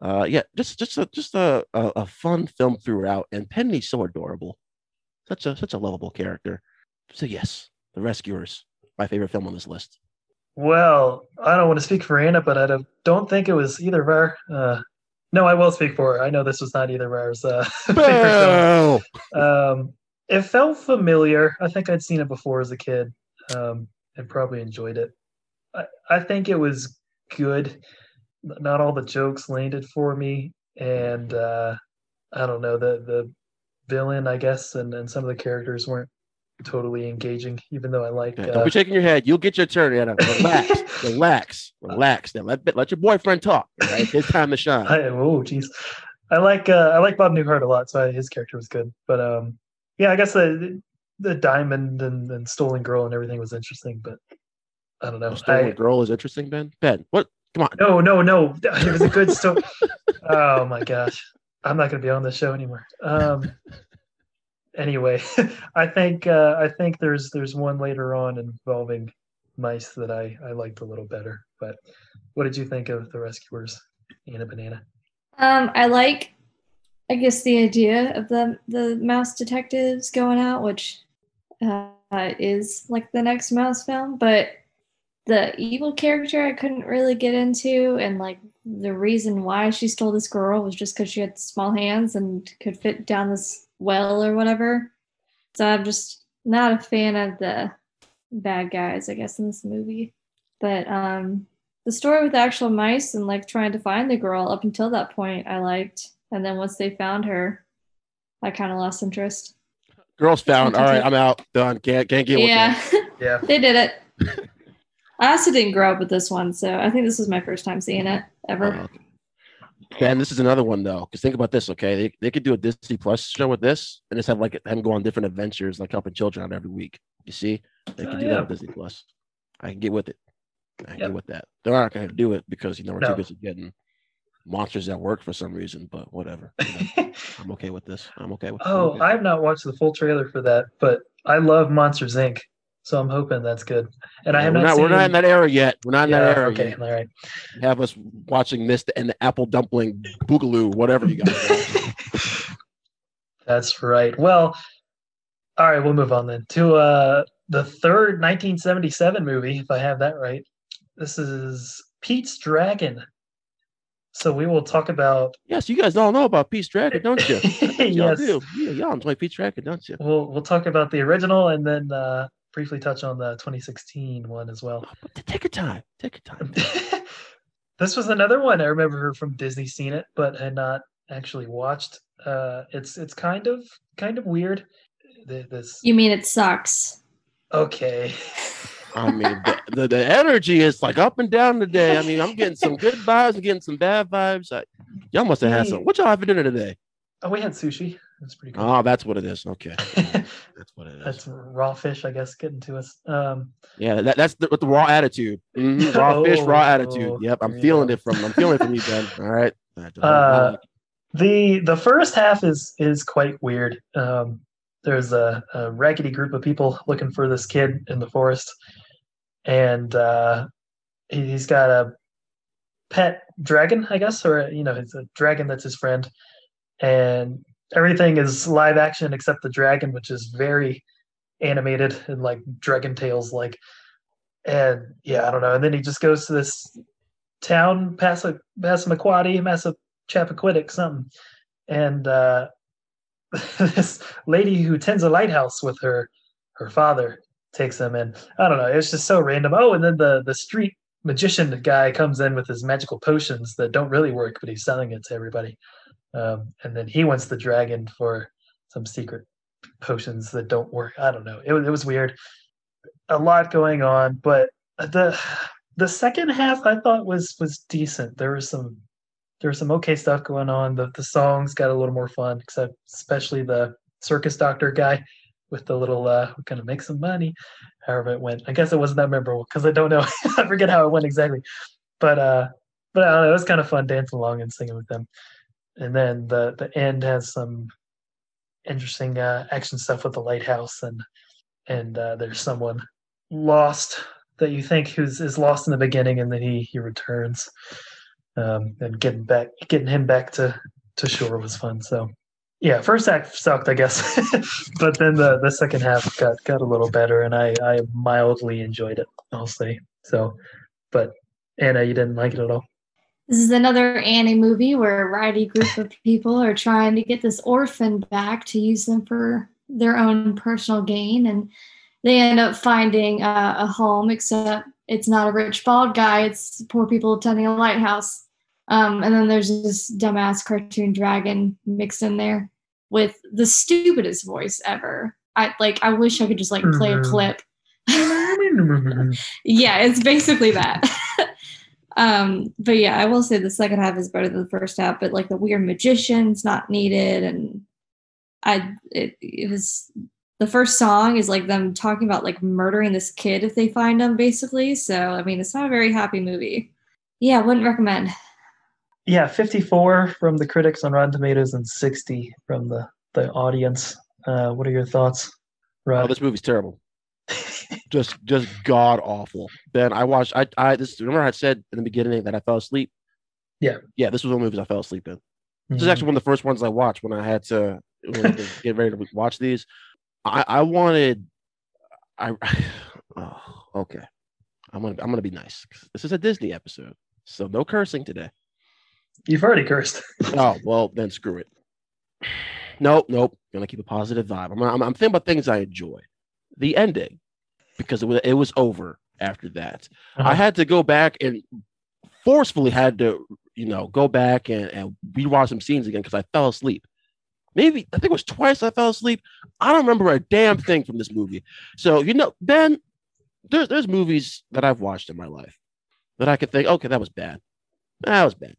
Uh, yeah, just just a just a, a a fun film throughout, and Penny's so adorable, such a such a lovable character. So yes, The Rescuers, my favorite film on this list. Well, I don't want to speak for Anna, but I don't, don't think it was either of our. Uh, no, I will speak for her. I know this was not either of ours. Uh, favorite film. Um, it felt familiar. I think I'd seen it before as a kid, um, and probably enjoyed it. I, I think it was good. Not all the jokes landed for me, and uh, I don't know the the villain, I guess, and, and some of the characters weren't totally engaging. Even though I like. Okay, uh, don't be shaking your head. You'll get your turn, Anna. Relax, relax, relax. Now let let your boyfriend talk. Right, his time to shine. I, oh, jeez. I like uh, I like Bob Newhart a lot, so I, his character was good. But um, yeah, I guess the the diamond and, and stolen girl and everything was interesting, but I don't know. Stolen I, girl is interesting, Ben. Ben, what? Come on. no, no, no. It was a good story. oh my gosh, I'm not going to be on the show anymore. Um, anyway, I think uh, I think there's there's one later on involving mice that I I liked a little better. But what did you think of the rescuers, Anna Banana? Um, I like, I guess, the idea of the the mouse detectives going out, which uh, is like the next mouse film. But the evil character I couldn't really get into, and like the reason why she stole this girl was just because she had small hands and could fit down this well or whatever. So I'm just not a fan of the bad guys, I guess, in this movie. But um, the story with the actual mice and like trying to find the girl up until that point I liked. And then once they found her, I kind of lost interest. Girls found. All right, I'm out. Done. Can't can't get with yeah, Yeah. they did it. I also didn't grow up with this one, so I think this was my first time seeing it ever. Oh, okay. Ben, this is another one though. Because think about this, okay? They, they could do a Disney Plus show with this and just have like them go on different adventures, like helping children out every week. You see, they could Oh, do yeah. that with Disney Plus. I can get with it. I can Yep. get with that. They're not going to do it because you know we're No. too busy getting monsters at work for some reason. But whatever. You know, I'm okay with this. I'm okay with. Oh, okay. I have not watched the full trailer for that, but I love Monsters Inc. So I'm hoping that's good. And I have not, not, seen. we're not in that era yet. We're not in yeah, that era okay, yet. all right. Have us watching this and the apple dumpling boogaloo, whatever you guys. want. That's right. Well, all right, we'll move on then to uh, the third 1977 movie, if I have that right. This is Pete's Dragon. So we will talk about. yes, you guys all know about Pete's Dragon, don't you? Y'all yes, do. Yeah, y'all enjoy Pete's Dragon, don't you? we'll we'll talk about the original and then uh, briefly touch on the 2016 one as well. Oh, take your time. Take your time. this was another one I remember from Disney Scene It, but had not actually watched. Uh, it's it's kind of kind of weird. Th- This You mean it sucks? okay. I mean, the, the, the energy is like up and down today. I mean, I'm getting some good vibes, I'm getting some bad vibes. I, y'all must have had some. What y'all have for dinner today? Oh, we had sushi. That's pretty cool. Oh, that's what it is. Okay, that's what it is. That's raw fish, I guess, getting to us. Um, yeah, that, that's the, with the raw attitude. Mhm, Raw fish, raw Oh, attitude. Yep, I'm feeling go. it from. I'm feeling it from you, Ben. All right. Uh, the the first half is is quite weird. Um, there's a, a raggedy group of people looking for this kid in the forest, and uh, he- he's got a pet dragon, I guess, or you know, it's a dragon that's his friend, and everything is live action except the dragon, which is very animated and like Dragon Tales like. And yeah, I don't know. And then he just goes to this town, Passa Passamaquoddy, Massachusetts, something, and uh, this lady who tends a lighthouse with her her father takes him in. I don't know. It's just so random. Oh, and then the the street magician guy comes in with his magical potions that don't really work, but he's selling it to everybody. Um, and then he wants the dragon for some secret potions that don't work. I don't know. It was it was weird. A lot going on, but the the second half I thought was was decent. There was some there was some okay stuff going on. The the songs got a little more fun, except especially the circus doctor guy with the little uh we're gonna make some money. However it went. I guess it wasn't that memorable because I don't know. I forget how it went exactly. But uh but I don't know, it was kind of fun dancing along and singing with them. And then the the end has some interesting uh action stuff with the lighthouse and and uh there's someone lost that you think who's is lost in the beginning and then he he returns. Um and getting back getting him back to to shore was fun. So yeah first act sucked i guess. But then the the second half got got a little better and i i mildly enjoyed it i'll say. So but anna you didn't like it at all This is another Annie movie where a righty group of people are trying to get this orphan back to use them for their own personal gain, and they end up finding uh, a home. Except it's not a rich bald guy; it's poor people attending a lighthouse. Um, and then there's this dumbass cartoon dragon mixed in there with the stupidest voice ever. I like. I wish I could just like play a Mhm. clip. yeah, it's basically that. um, but yeah, I will say the second half is better than the first half, but like the weird magician's not needed and I it, it was the first song is like them talking about like murdering this kid if they find him basically. So I mean it's not a very happy movie. Yeah, wouldn't recommend. yeah 54 from the critics on rotten tomatoes and 60 from the the audience uh what are your thoughts Oh, this movie's terrible. Just just god awful. Ben, I watched. I I this remember I said in the beginning that I fell asleep. Yeah. yeah. This was one of the movies I fell asleep in. This is Mhm. actually one of the first ones I watched when I had to, I to get ready to watch these. I I wanted. I oh, okay. I'm gonna I'm gonna be nice. This is a Disney episode, so no cursing today. you've already cursed Oh well, then screw it. Nope, nope. Gonna keep a positive vibe. I'm, I'm, I'm thinking about things I enjoy. The ending, because it was it was over after that. I Uh-huh. had to go back and forcefully had to, you know, go back and, and rewatch some scenes again because I fell asleep. Maybe I think it was twice I fell asleep. I don't remember a damn thing from this movie. So you know, Ben, there's there's movies that I've watched in my life that I could think, okay, that was bad. That was bad.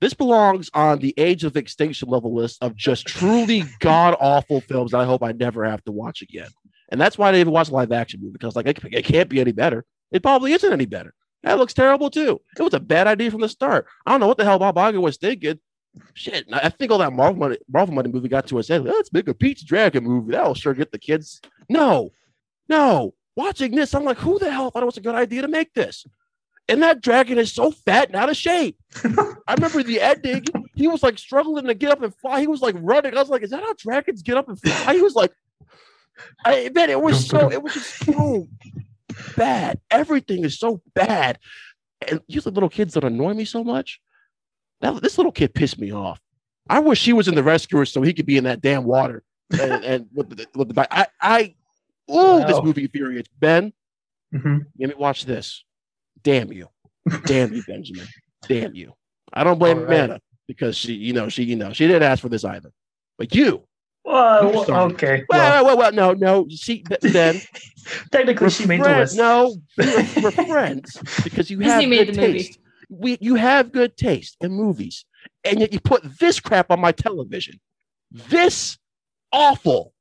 This belongs on the age of extinction level list of just truly god awful films that I hope I never have to watch again. And that's why I didn't even watch live action movie because like it, it can't be any better. It probably isn't any better. That looks terrible too. It was a bad idea from the start. I don't know what the hell Bob Iger was thinking. Shit, I think all that Marvel money, Marvel money movie got to us head. Let's make a Pete's Dragon movie. That'll sure get the kids. No, no. Watching this, I'm like, who the hell thought it was a good idea to make this? And that dragon is so fat and out of shape. I remember the ending. He was like struggling to get up and fly. He was like running. I was like, is that how dragons get up and fly? He was like, I man, it was so it was just so bad. Everything is so bad. And usually little kids that annoy me so much. That this little kid pissed me off. I wish he was in the rescuer so he could be in that damn water. And, and with the, with the I I oh wow. this movie infuriates Ben. Mm-hmm. Let me watch this. Damn you. Damn you, Benjamin. Damn you. I don't blame right. Amanda because she, you know, she, you know, she didn't ask for this either. But you. Well, okay. Well, well, well, well, no, no. See, then technically, she made friends. the list. No, we're, we're friends because you have good taste. We, you have good taste in movies, and yet you put this crap on my television. This awful,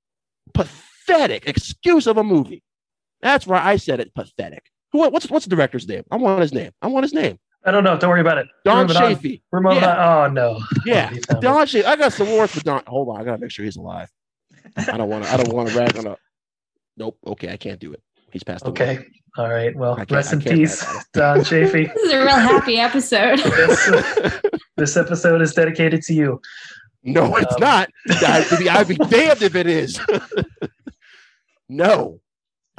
pathetic excuse of a movie. That's where I said it. Pathetic. Who, what's what's the director's name? I want his name. I want his name. I don't know. Don't worry about it. Don Chaffee. Yeah. Oh no. Yeah. Don Chaffee. I got some words for Don. Hold on. I gotta make sure he's alive. I don't want to. I don't want to rag on a. Nope. Okay, I can't do it. He's passed okay. away. Okay. All right. Well, rest in peace, Don Chaffee. this is a real happy episode. this, this, episode is dedicated to you. No, it's um, not. I'd be, I'd be damned if it is. no.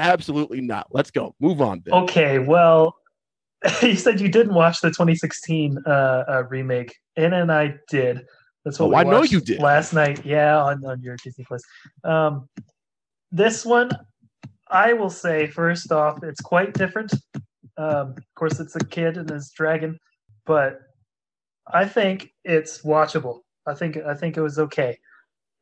Absolutely not. Let's go. Move on. Ben. Okay. Well, you said you didn't watch the 2016 uh, uh, remake. Anna and I did. That's what oh, I know you did last night. Yeah, on, on your Disney Plus. Um, this one, I will say first off, it's quite different. Um, of course, it's a kid and his dragon, but I think it's watchable. I think I think it was okay.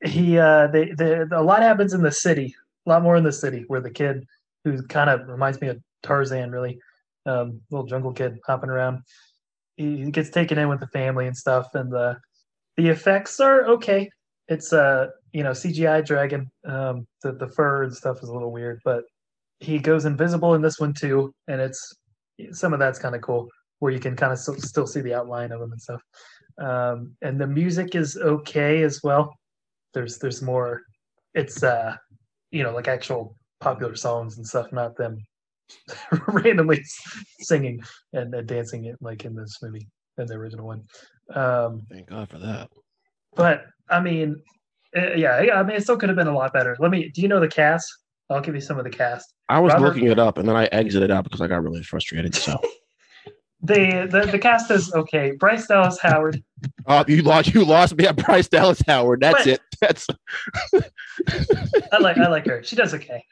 He uh, they, they a lot happens in the city a lot more in the city where the kid who kind of reminds me of Tarzan, really, um, little jungle kid hopping around. He, gets taken in with the family and stuff, and the the effects are okay. It's a uh, you know CGI dragon. Um, the the fur and stuff is a little weird, but he goes invisible in this one too, and it's some of that's kind of cool where you can kind of still, still see the outline of him and stuff. Um, and the music is okay as well. There's there's more. It's uh you know, like actual popular songs and stuff, not them randomly singing and, and, dancing it like in this movie in the original one. Um, Thank God for that. But I mean, uh, yeah, I mean, it still could have been a lot better. Let me. Do you know the cast? I'll give you some of the cast. I was Robert, looking it up and then I exited out because I got really frustrated. So. the, the the cast is okay. Bryce Dallas Howard. Oh, you lost you lost me at Bryce Dallas Howard. That's but, it. That's I like I like her. She does okay.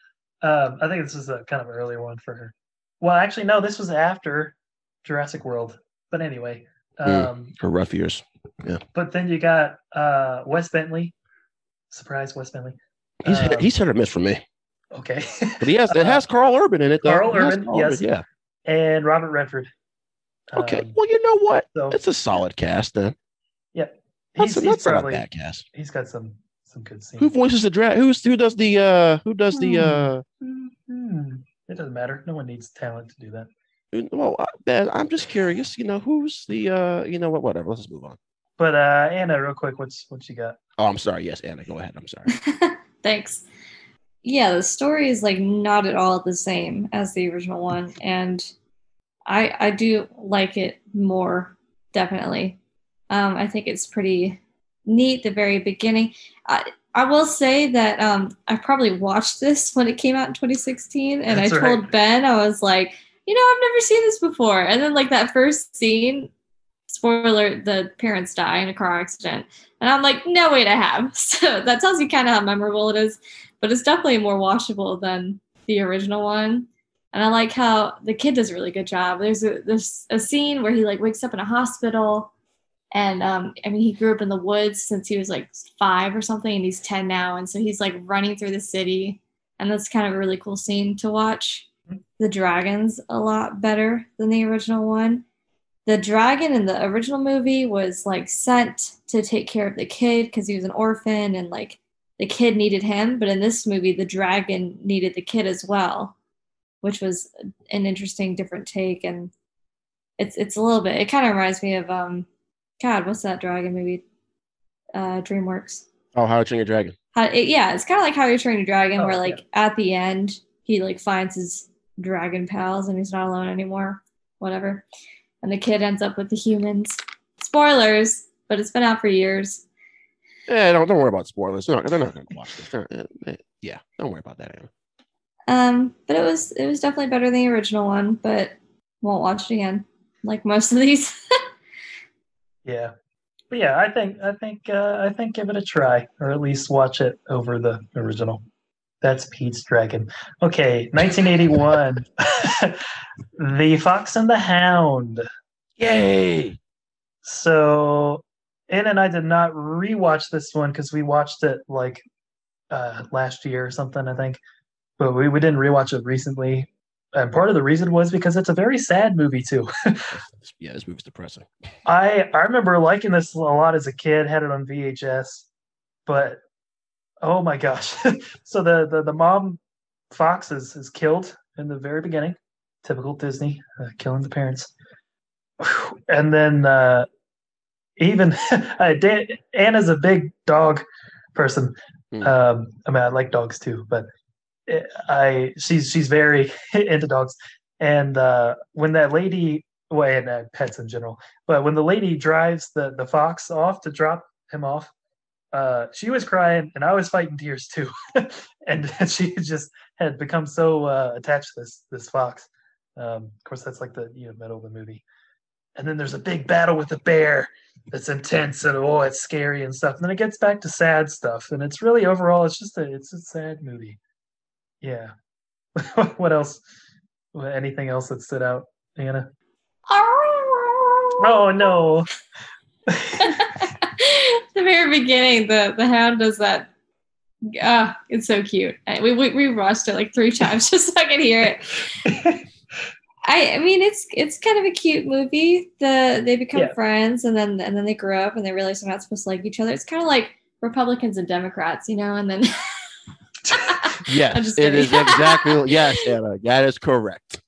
Um, I think this is a kind of an earlier one for her. Well, actually, no, this was after Jurassic World. But anyway, hmm, um, mm, her rough years. Yeah. But then you got uh, Wes Bentley. Surprise, Wes Bentley. He's um, he's hit or miss for me. Okay. but he has it has Karl Urban in it. Though. Karl Urban, Karl yes, Urban, yeah. And Robert Redford. Okay. Um, well, you know what? So, it's a solid cast then. Yep. He's, he's, he's probably, not a bad cast. He's got some some good scenes. Who voices the dragon? Who's who does the uh who does the uh hmm. it doesn't matter. No one needs talent to do that. Well, I, I'm just curious, you know, who's the uh you know what whatever, let's just move on. But uh Anna, real quick, what's what you got? Oh, I'm sorry. Yes, Anna, go ahead. I'm sorry. Thanks. Yeah, the story is like not at all the same as the original one, and I I do like it more definitely. Um, I think it's pretty neat. The very beginning. I, I will say that um, I probably watched this when it came out in 2016, and That's I told right. Ben I was like, you know, I've never seen this before. And then like that first scene, spoiler, the parents die in a car accident, and I'm like, no, wait, I have. So that tells you kind of how memorable it is, but it's definitely more watchable than the original one. And I like how the kid does a really good job. There's a there's a scene where he like wakes up in a hospital and um, I mean he grew up in the woods since he was like five or something, and he's 10 now. And so he's like running through the city. And that's kind of a really cool scene to watch. The dragon's a lot better than the original one. the dragon in the original movie was like sent to take care of the kid because he was an orphan and like the kid needed him. But in this movie, the dragon needed the kid as well, which was an interesting, different take. And it's it's a little bit. It kind of reminds me of um, God, what's that dragon movie? Uh, DreamWorks. Oh, How to Train Your Dragon. How, it, yeah, it's kind of like How You Train Your Dragon, Oh, where like at the end he like finds his dragon pals and he's not alone anymore. Whatever, and the kid ends up with the humans. Spoilers, but it's been out for years. Yeah, don't don't worry about spoilers. They're not, they're not going to watch this. Uh, yeah, don't worry about that. Anna. Um, but it was it was definitely better than the original one, but won't watch it again. Like most of these. Yeah. But yeah, I think I think uh, I think give it a try, or at least watch it over the original. That's Pete's Dragon. Okay, 1981, The Fox and the Hound. Yay! So, Anna and I did not rewatch this one because we watched it like uh, last year or something, I think. But we, we didn't rewatch it recently. And part of the reason was because it's a very sad movie too. yeah, this movie's depressing. I I remember liking this a lot as a kid. Had it on VHS, but oh my gosh! so the, the the mom fox is is killed in the very beginning. Typical Disney, uh, killing the parents. And then uh, even uh, Dan, Anna's a big dog person. Hmm. Um, I mean, I like dogs too, but I she's she's very into dogs. And uh, when that lady, well, and uh, pets in general, but when the lady drives the the fox off to drop him off, uh, she was crying, and I was fighting tears too. and she just had become so uh, attached to this this fox. Um, of course, that's like the you know middle of the movie. And then there's a big battle with the bear that's intense and oh, it's scary and stuff. And then it gets back to sad stuff, and it's really overall, it's just a it's a sad movie. Yeah. what else? Anything else that stood out, Anna? Oh no! the very beginning, the the hound does that. Ah, it's so cute. We, we we watched it like three times just so I could hear it. I, I mean, it's it's kind of a cute movie. The they become Yeah. friends, and then and then they grow up, and they realize they're not supposed to like each other. It's kind of like Republicans and Democrats, you know. And then Yes, just it kidding. is exactly. yes, Anna, that is correct.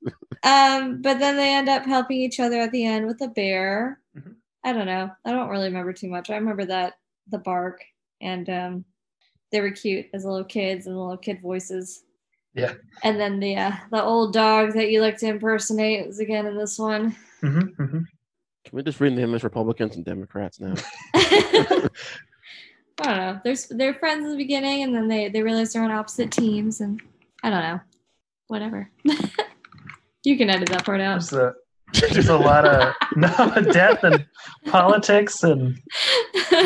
um, but then they end up helping each other at the end with a bear. Mhm. I don't know. I don't really remember too much. I remember that the bark and um, they were cute as little kids and little kid voices. Yeah. And then the uh, the old dog that you like to impersonate was again in this one. hmm hmm Can we just read rename as Republicans and Democrats now? I don't know. They're they're friends in the beginning, and then they they realize they're on opposite teams, and I don't know. Whatever. you can edit that part out. There's a there's a lot of no death and politics and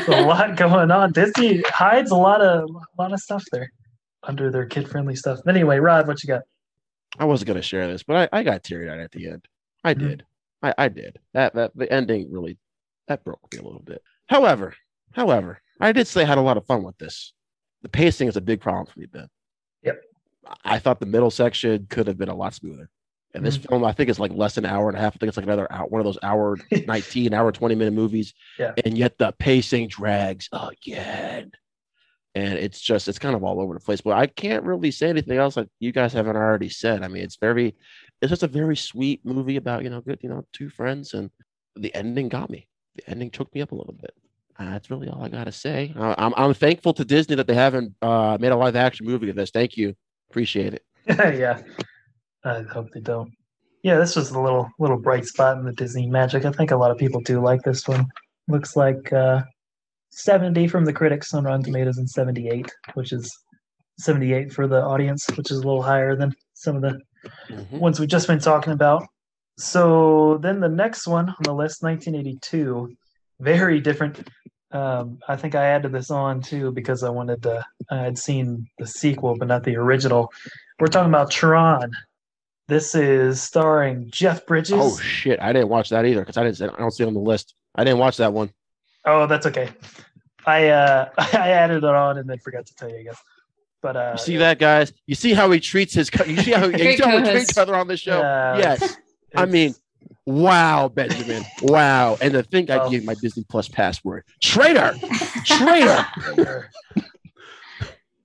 a lot going on. Disney hides a lot of a lot of stuff there under their kid friendly stuff. Anyway, Rod, what you got? I wasn't gonna share this, but I, I got teary eyed at the end. I Mhm. did. I, I did. That that the ending really that broke me a little bit. However, however, I did say I had a lot of fun with this. The pacing is a big problem for me, Ben. Yep. I thought the middle section could have been a lot smoother. And this mm-hmm. film, I think, is like less than an hour and a half. I think it's like another hour, one of those hour 19, hour 20 minute movies. Yeah. And yet the pacing drags again. And it's just, it's kind of all over the place. But I can't really say anything else that you guys haven't already said. I mean, it's very, it's just a very sweet movie about, you know, good, you know, two friends. And the ending got me. The ending took me up a little bit. Uh, that's really all I got to say. I, I'm, I'm thankful to Disney that they haven't uh, made a live action movie of this. Thank you. Appreciate it. yeah, I hope they don't. Yeah, this was a little little bright spot in the Disney magic. I think a lot of people do like this one. Looks like uh, 70 from the critics on Rotten Tomatoes and 78, which is 78 for the audience, which is a little higher than some of the Mhm. ones we've just been talking about. So then the next one on the list, 1982, very different. Um, I think I added this on too because I wanted to. I had seen the sequel, but not the original. We're talking about Tron. This is starring Jeff Bridges. Oh shit! I didn't watch that either because I didn't. I don't see it on the list. I didn't watch that one. Oh, that's okay. I uh, I added it on and then forgot to tell you, I guess. But uh, You see that, guys? You see how he treats his. co- You see how, you Great see how we treat each other on this show? uh, yes. I mean, it's- Wow, Benjamin. Wow. And the think I gave my Disney Plus password. Traitor. Traitor.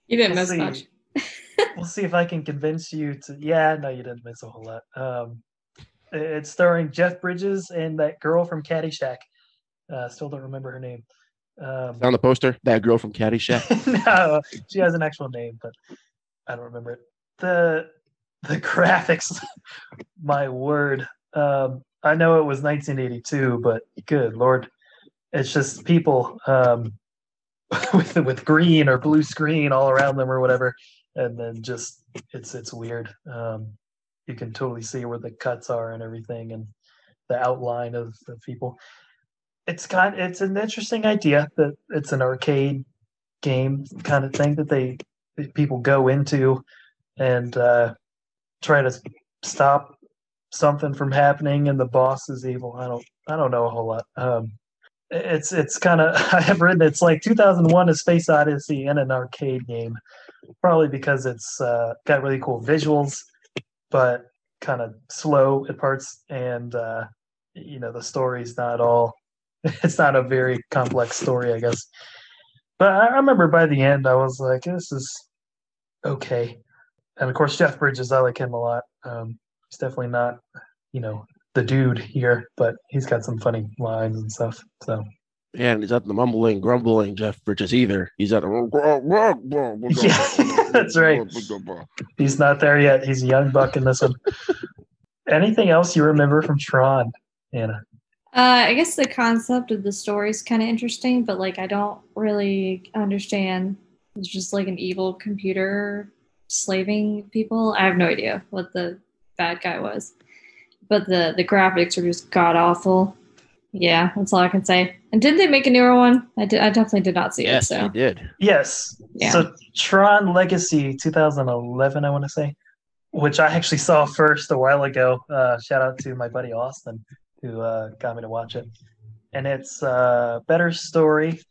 You didn't We'll miss see. much. we'll see if I can convince you to. Yeah, no, you didn't miss a whole lot. Um, it's starring Jeff Bridges and that girl from Caddyshack. Uh, still don't remember her name. Um, On the poster, that girl from Caddyshack. no, she has an actual name, but I don't remember it. The the graphics, my word. Um, I know it was 1982, but good lord, it's just people um, with with green or blue screen all around them or whatever, and then just it's it's weird. Um, you can totally see where the cuts are and everything, and the outline of the people. It's kind. It's an interesting idea that it's an arcade game kind of thing that they that people go into and uh, try to stop something from happening and the boss is evil i don't i don't know a whole lot um it's it's kind of i have written it's like 2001 a space odyssey and an arcade game probably because it's uh, got really cool visuals but kind of slow at parts and uh you know the story's not all it's not a very complex story i guess but I remember by the end, I was like, this is okay. And of course, Jeff Bridges, I like him a lot. Um, he's definitely not, you know, the dude here, but he's got some funny lines and stuff. So, And he's not the mumbling, grumbling Jeff Bridges either. He's at Yeah, that's right. he's not there yet. He's a young buck in this one. Anything else you remember from Tron, Anna? Uh, I guess the concept of the story is kind of interesting, but like I don't really understand. It's just like an evil computer slaving people. I have no idea what the bad guy was, but the the graphics are just god awful. Yeah, that's all I can say. And did they make a newer one? I did. I definitely did not see Yes, it. he So did. Yes. Yeah. So Tron Legacy 2011, I want to say, which I actually saw first a while ago. Uh, shout out to my buddy Austin who uh, got me to watch it. And it's uh, better story,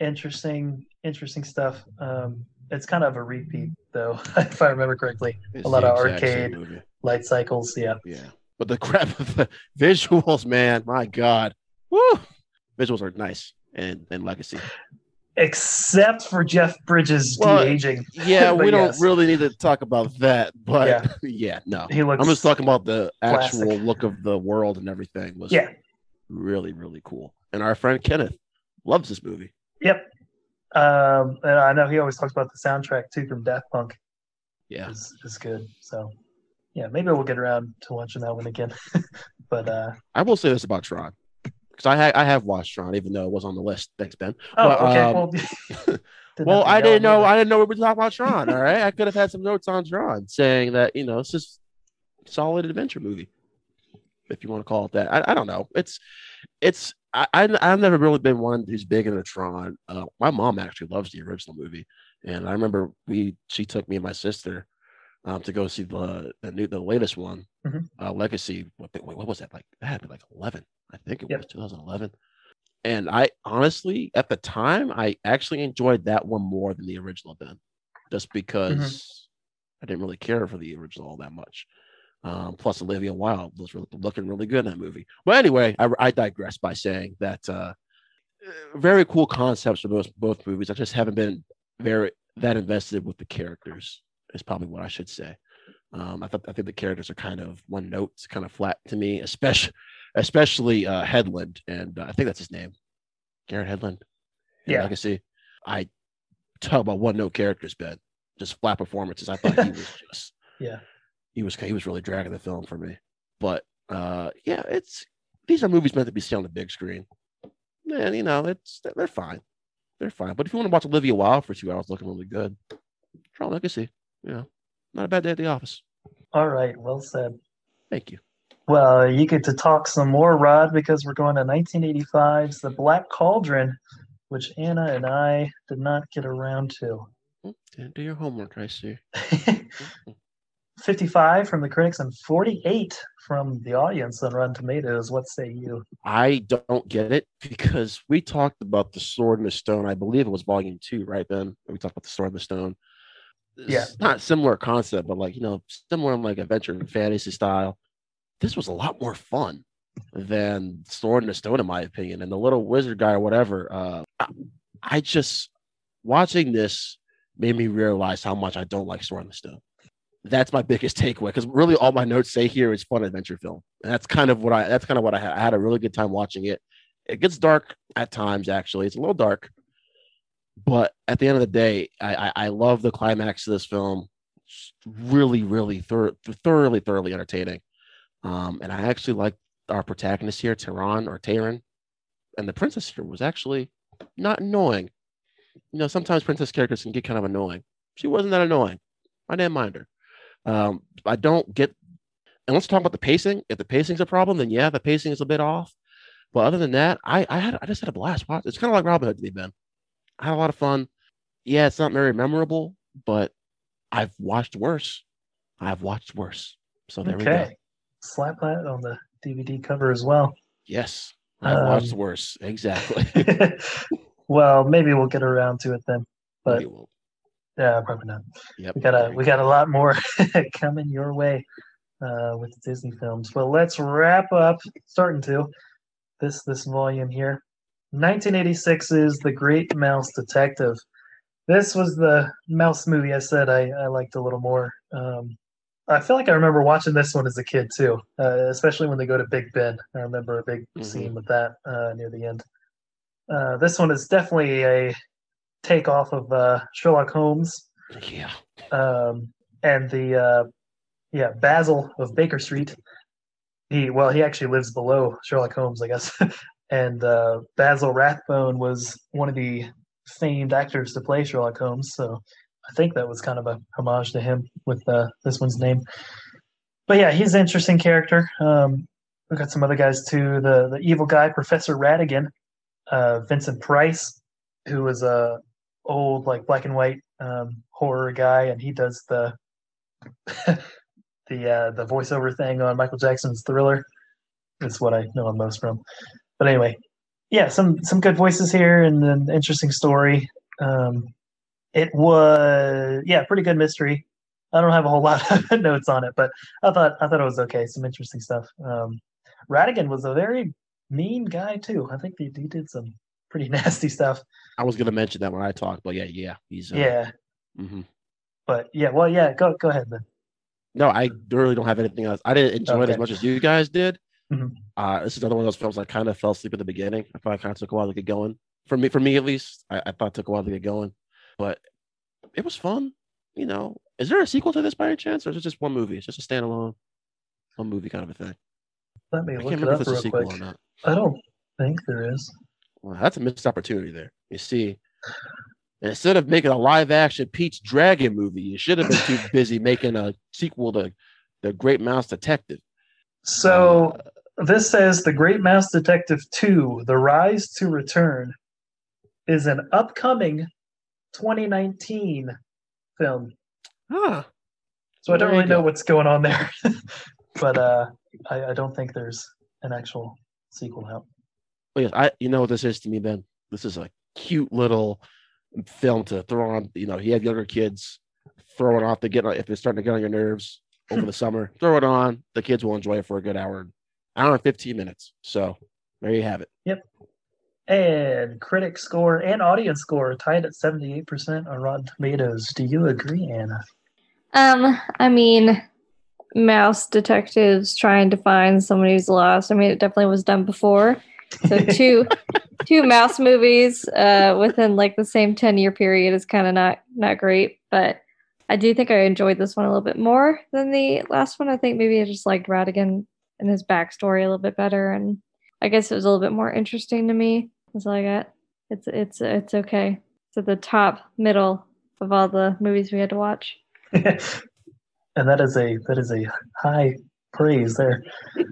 interesting, interesting stuff. Um, it's kind of a repeat though, if I remember correctly. It's A lot of exact same arcade. Light cycles, yeah. Yeah. But the crap of the visuals, man, my God. Woo! Visuals are nice and, and legacy. Except for Jeff Bridges Well, de aging. Yeah, we don't really need to talk about that, but Yeah. yeah, no. He looks I'm just talking about the actual classic. look of the world and everything was Yeah. really, really cool. And our friend Kenneth loves this movie. Yep. Um, and I know he always talks about the soundtrack too from Daft Punk. Yeah. is, is good. So yeah, maybe we'll get around to watching that one again. but uh I will say this about Tron. Because I, ha- I have watched Tron, even though it was on the list. Thanks, Ben. oh But, okay, um, well, well, I didn't know. me. I didn't know we were talking about Tron. All right, I could have had some notes on Tron saying that you know it's just solid adventure movie, if you want to call it that. I, I don't know. It's it's I, I I've never really been one who's big into Tron. Uh, my mom actually loves the original movie, and I remember we she took me and my sister um, to go see the the new the latest one, Mhm. uh, Legacy. What, what was that like? That had to be like eleven. I think it Yep. was 2011 and I honestly, at the time, I actually enjoyed that one more than the original. Then, just because I didn't really care for the original all that much. Um, plus, Olivia Wilde was really, looking really good in that movie. But anyway, I, I digress by saying that uh, very cool concepts for both both movies. I just haven't been very that invested with the characters. Is probably what I should say. Um, I thought I think the characters are kind of one note, kind of flat to me, especially especially uh, Hedlund, and uh, I think that's his name, Garrett Hedlund. Yeah. Legacy. I talk about one note characters, Ben. Just flat performances. I thought he was just Yeah. he was he was really dragging the film for me. But uh, yeah, it's these are movies meant to be seen on the big screen, and you know it's they're fine, they're fine. But if you want to watch Olivia Wilde for two hours looking really good, Tron Legacy, you know, not a bad day at the office. All right, well said. Thank you. Well, you get to talk some more, Rod, because we're going to 1985's The Black Cauldron, which Anna and I did not get around to. Mm-hmm. Didn't do your homework, I see. 55 from the critics and 48 from the audience on Rotten Tomatoes. What say you? I don't get it because we talked about the Sword and the Stone. I believe it was Volume Two, right, Ben? We talked about the Sword and the Stone. Yeah. Not similar concept, but like you know, similar like adventure fantasy style. This was a lot more fun. than Sword in the Stone, in my opinion. And the little wizard guy or whatever. Uh, I, I just watching this made me realize how much I don't like Sword in the Stone. That's my biggest takeaway because really all my notes say here is fun adventure film. And that's kind of what I that's kind of what I had. I had a really good time watching it. It gets dark at times, actually. It's a little dark, but at the end of the day, I, I, I love the climax of this film. It's really, really thor- thoroughly, thoroughly entertaining. Um, and I actually like our protagonist here, Tehran or Tehran, and the princess here was actually not annoying. You know, sometimes princess characters can get kind of annoying. She wasn't that annoying. I didn't mind her. Um, I don't get, and let's talk about the pacing. If the pacing's a problem, then yeah, the pacing is a bit off. But other than that, I I had I just had a blast. It's kind of like Robin Hood to me, Ben. I had a lot of fun. Yeah, it's not very memorable, but I've watched worse. I've watched worse. So there okay. we go. Slap that on the DVD cover as well. Yes, I've um, watched worse. Exactly. well, maybe we'll get around to it then. But yeah, probably not. Yep. We got a we got a lot more coming your way uh, with Disney films. But let's wrap up. Starting to this this volume here. 1986 is The Great Mouse Detective. This was the mouse movie I said I, I liked a little more. Um, I feel like I remember watching this one as a kid too, uh, especially when they go to Big Ben. I remember a big mm-hmm. scene with that uh, near the end. Uh, this one is definitely a takeoff of uh, Sherlock Holmes. Yeah. Um, and the uh, yeah Basil of Baker Street. He well he actually lives below Sherlock Holmes, I guess. and uh, Basil Rathbone was one of the famed actors to play Sherlock Holmes. So I think that was kind of a homage to him with uh, this one's name. But yeah, he's an interesting character. Um, we've got some other guys too. The the evil guy, Professor Ratigan, uh, Vincent Price, who was a old like black and white um, horror guy, and he does the the uh, the voiceover thing on Michael Jackson's Thriller. Is what I know him most from. But anyway, yeah, some some good voices here and an interesting story. Um, it was yeah, pretty good mystery. I don't have a whole lot of notes on it, but I thought I thought it was okay. Some interesting stuff. Um, Ratigan was a very mean guy too. I think he, he did some pretty nasty stuff. I was gonna mention that when I talked, but yeah, yeah, he's uh, yeah. Mm-hmm. But yeah, well, yeah, go go ahead then. No, I really don't have anything else. I didn't enjoy okay. it as much as you guys did. Mm-hmm. Uh, this is another one of those films I kind of fell asleep at the beginning. I thought it kind of took a while to get going. For me, for me at least, I, I thought it took a while to get going but it was fun. You know, is there a sequel to this by any chance, or is it just one movie? It's just a standalone, one movie kind of a thing. Let me look it up real quick. I don't think there is. Well, that's a missed opportunity there. You see, instead of making a live action Pete's Dragon movie, you should have been too busy making a sequel to The Great Mouse Detective. So uh, this says The Great Mouse Detective 2 The Rise to Return is an upcoming 2019 film. Huh. So I don't really know what's going on there, but uh, I, I, don't think there's an actual sequel out. Oh yes, I you know what this is to me, Ben. This is a cute little film to throw on. You know, he had younger kids, throw it off to get if they're starting to get on your nerves over the summer. Throw it on. The kids will enjoy it for a good hour, hour and fifteen minutes. So there you have it. Yep and critic score and audience score tied at 78% on Rotten Tomatoes. Do you agree, Anna? Um, I mean, mouse detectives trying to find somebody who's lost. I mean, it definitely was done before. So two two mouse movies uh, within like the same 10 year period is kind of not not great, but I do think I enjoyed this one a little bit more than the last one. I think maybe I just liked Ratigan and his backstory a little bit better and I guess it was a little bit more interesting to me. That's all I got. It's it's it's okay. It's at the top middle of all the movies we had to watch. and that is a that is a high praise there.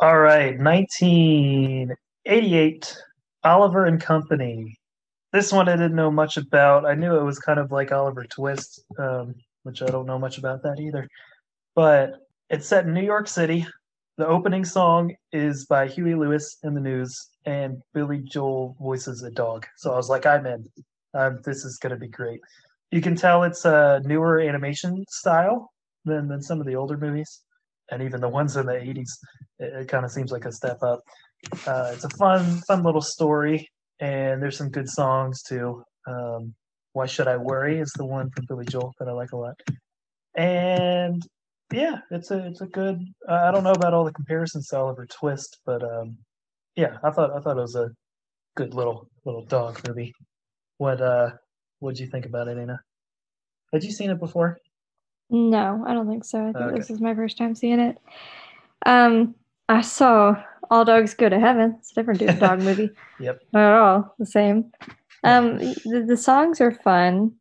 All right, 1988, Oliver and Company. This one I didn't know much about. I knew it was kind of like Oliver Twist, um, which I don't know much about that either. But it's set in New York City. The opening song is by Huey Lewis and the News, and Billy Joel voices a dog. So I was like, I'm in. Um, this is going to be great. You can tell it's a newer animation style than, than some of the older movies. and even the ones in the 80s, it, it kind of seems like a step up. Uh, it's a fun, fun little story, and there's some good songs too. Um, Why Should I Worry is the one from Billy Joel that I like a lot. And yeah, it's a it's a good. Uh, I don't know about all the comparisons to Oliver Twist, but um, yeah, I thought I thought it was a good little little dog movie. What uh, what did you think about it, Anna? Had you seen it before? No, I don't think so. I think Okay. this is my first time seeing it. Um, I saw All Dogs Go to Heaven. It's a different dog movie. Yep. Not at all the same. Um, the, the songs are fun.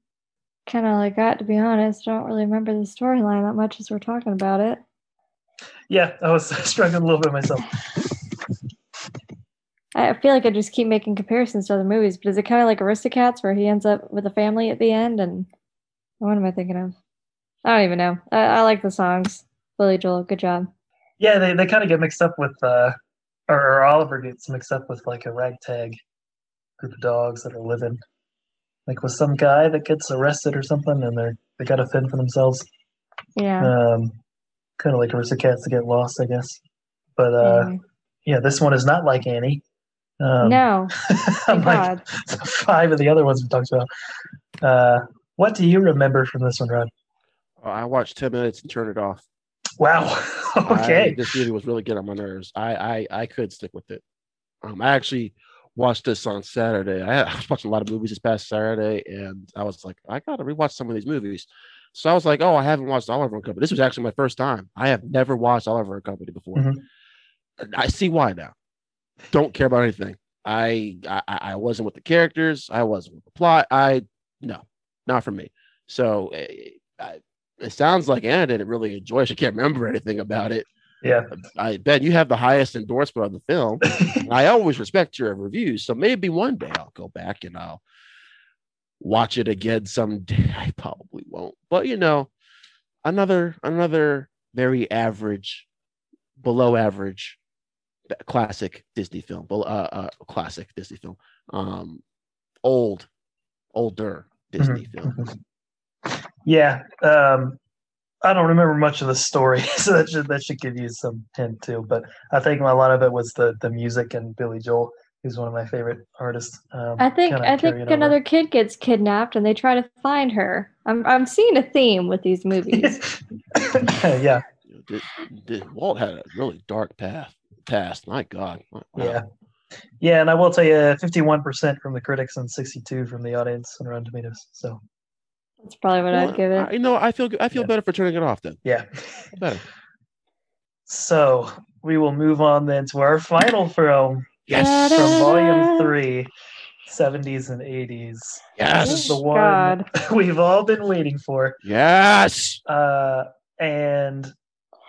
Kind of like that, to be honest. I don't really remember the storyline that much as we're talking about it. Yeah, I was struggling a little bit myself. I feel like I just keep making comparisons to other movies, but is it kind of like Aristocats where he ends up with a family at the end? And what am I thinking of? I don't even know. I, I like the songs. Billy Joel, good job. Yeah, they, they kind of get mixed up with, uh, or, or Oliver gets mixed up with like a ragtag group of dogs that are living, like with some guy that gets arrested or something, and they're they got to fend for themselves. Yeah. Um, kind of like Aristocats that get lost, I guess. But uh, anyway. yeah, this one is not like Annie. Um, no, thank unlike God. five of the other ones we talked about. Uh, what do you remember from this one, Rod? Uh, I watched 10 minutes and turned it off. Wow. I- okay. this movie was really good on my nerves. I I, I could stick with it. Um, I actually watched this on Saturday. I, I was watching a lot of movies this past Saturday, and I was like, I gotta rewatch some of these movies. So I was like, oh, I haven't watched Oliver and Company. This was actually my first time. I have never watched Oliver and Company before. Mhm. I see why now. Don't care about anything. I, I I wasn't with the characters. I wasn't with the plot. I no, not for me. So eh, I, it sounds like Anna didn't really enjoy it. She can't remember anything about it. Yeah. I bet you have the highest endorsement on the film. I always respect your reviews. So maybe one day I'll go back and I'll watch it again someday. I probably won't. But you know, another another very average, below average classic Disney film. Uh, uh classic Disney film. Um old, older Disney film. yeah. Um, I don't remember much of the story, so that should that should give you some hint too. But I think a lot of it was the the music and Billy Joel, who's one of my favorite artists. Um, I think I think carrying over. another kid gets kidnapped and they try to find her. I'm I'm seeing a theme with these movies. yeah, did, did, Walt had a really dark path past. My God. Wow. yeah, yeah. And I will tell you, fifty-one percent from the critics and sixty-two from the audience on Rotten Tomatoes. So That's probably what Well, I'd give it. I, you know, I feel. I feel Yeah. better for turning it off then. yeah. Better. So we will move on then to our final film Yes. from Volume Three, 70s and 80s. This is Yes. the one God. we've all been waiting for. Yes. Uh, and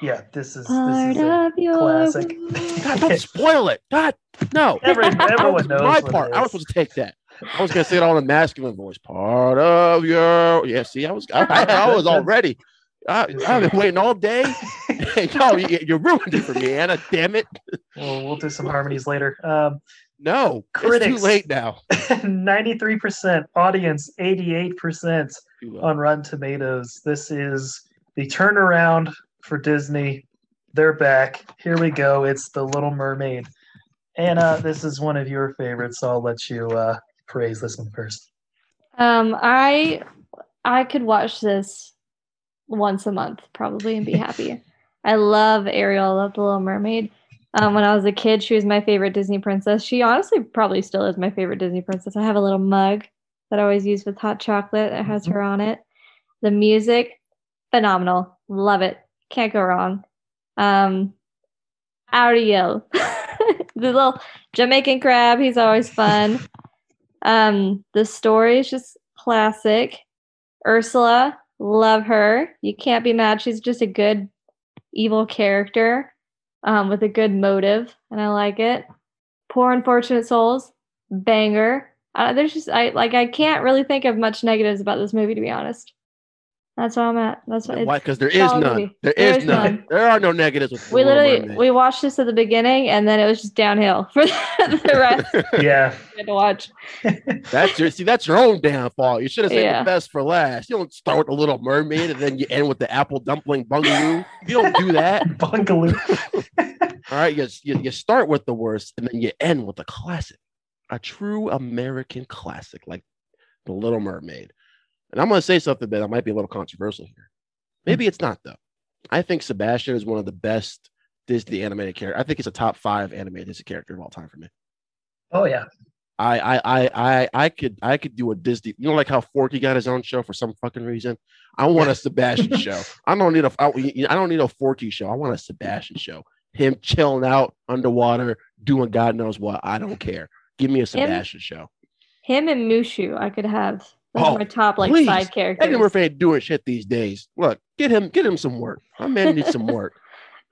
yeah, this is Part this is a, classic. God, don't spoil it. God, no. Every- everyone knows my part. I was supposed to take that. I was gonna say it all in a masculine voice. Part of your yeah. See, I was I, I was already. I, I've been waiting all day. no, you, you ruined it for me, Anna. Damn it. We'll, we'll do some harmonies later. Um, No, it's too late now. 93% audience, 88% on Rotten Tomatoes. This is the turnaround for Disney. They're back. Here we go. It's The Little Mermaid. Anna, this is one of your favorites, so I'll let you uh, praise this one first. Um, I I could watch this once a month probably and be happy. I love Ariel. I love the Little Mermaid. Um, when I was a kid, she was my favorite Disney princess. She honestly probably still is my favorite Disney princess. I have a little mug that I always use with hot chocolate that has her on it. The music, phenomenal. Love it. Can't go wrong. Um, Ariel, the little Jamaican crab. He's always fun. Um, the story is just classic. Ursula, love her. You can't be mad. She's just a good evil character um, with a good motive, and I like it. Poor unfortunate souls, banger. Uh, there's just I like I can't really think of much negatives about this movie to be honest. That's where I'm at. That's what. Why? Because there is none. movie. There There is is none. none. There are no negatives with we literally Mermaid. we watched this at the beginning, and then it was just downhill for the rest Yeah. we had to watch. That's your see. That's your own downfall. You should have said Yeah. the best for last. You don't start with the Little Mermaid and then you end with the apple dumpling bungaloo. You don't do that. Bungaloo. All right, you, you you start with the worst and then you end with a classic, a true American classic like the Little Mermaid. And I'm going to say something that might be a little controversial here. Hmm. Maybe it's not though. I think Sebastian is one of the best Disney animated character. I think he's a top five animated Disney character of all time for me. Oh yeah. I I I I I could I could do a Disney. You know, like how Forky got his own show for some fucking reason. I want a Sebastian show. I don't need a I, I don't need a Forky show. I want a Sebastian show. Him chilling out underwater, doing God knows what. I don't care. Give me a Sebastian show. Him and Mushu, I could have. Those Oh, are my top like please. side characters. Eddie Murphy ain't doing shit these days. Look, get him get him some work. My man needs some work.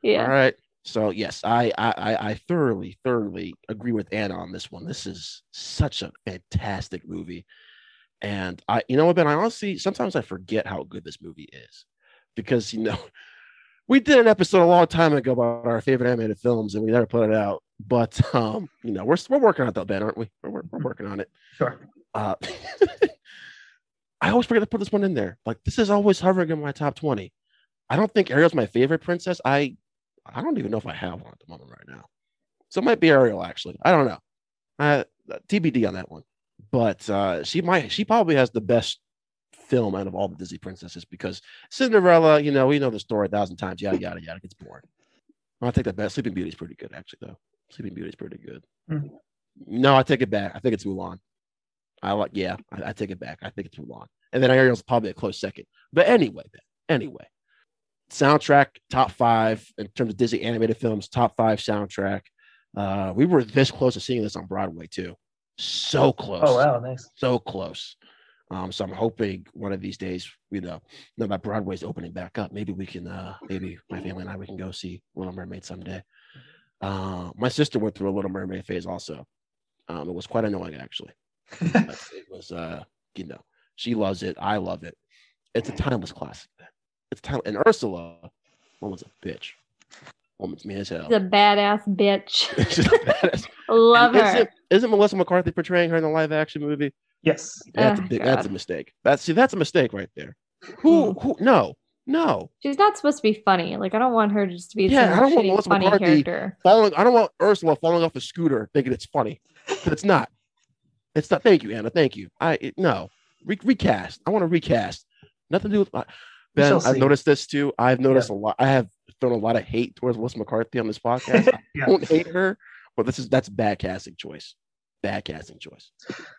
yeah. All right. So yes, I, I I I thoroughly thoroughly agree with Anna on this one. This is such a fantastic movie, and I you know what Ben, I honestly sometimes I forget how good this movie is because you know we did an episode a long time ago about our favorite animated films and we never put it out. But um, you know we're we're working on it though, Ben, aren't we? We're, we're working on it. Sure. Uh, I always forget to put this one in there. Like this is always hovering in my top twenty. I don't think Ariel's my favorite princess. I I don't even know if I have one at the moment right now. So it might be Ariel actually. I don't know. Uh, TBD on that one. But uh, she might. She probably has the best film out of all the Disney princesses because Cinderella. You know, we know the story a thousand times. Yada yada yada. It gets boring. I'll take that back. Sleeping Beauty is pretty good actually though. Sleeping Beauty is pretty good. Mhm. No, I take it back. I think it's Mulan. I like. Yeah, I, I take it back. I think it's Mulan. And then Ariel's probably a close second. But anyway, Ben, anyway soundtrack top five in terms of Disney animated films, top five soundtrack. Uh, we were this close to seeing this on Broadway too. So close. Oh wow, nice. So close. Um, so I'm hoping one of these days, you know, now that Broadway's opening back up, maybe we can, uh, maybe my family and I, we can go see Little Mermaid someday. Uh, my sister went through a Little Mermaid phase also. Um, it was quite annoying actually. But it was, uh, you know, she loves it. I love it. It's a timeless classic. Man. It's time. And Ursula, woman's a bitch. Woman's mean as hell. She's a badass bitch. She's a badass. Love And her. Isn't, isn't Melissa McCarthy portraying her in the live action movie? Yes. That's Oh, a big, that's a mistake. That's see, that's a mistake right there. Who Mm. who no, no. She's not supposed to be funny. Like I don't want her just to be Yeah, I don't want Melissa funny McCarthy- character. Falling I don't want Ursula falling off a scooter thinking it's funny. But it's not. It's not thank you, Anna. Thank you. I it, no. Re- recast. I want to recast. Nothing to do with uh, We Ben. I've see. noticed this too. I've noticed a lot. I have thrown a lot of hate towards Melissa McCarthy on this podcast. I don't hate her, but this is that's bad casting choice. Bad casting choice.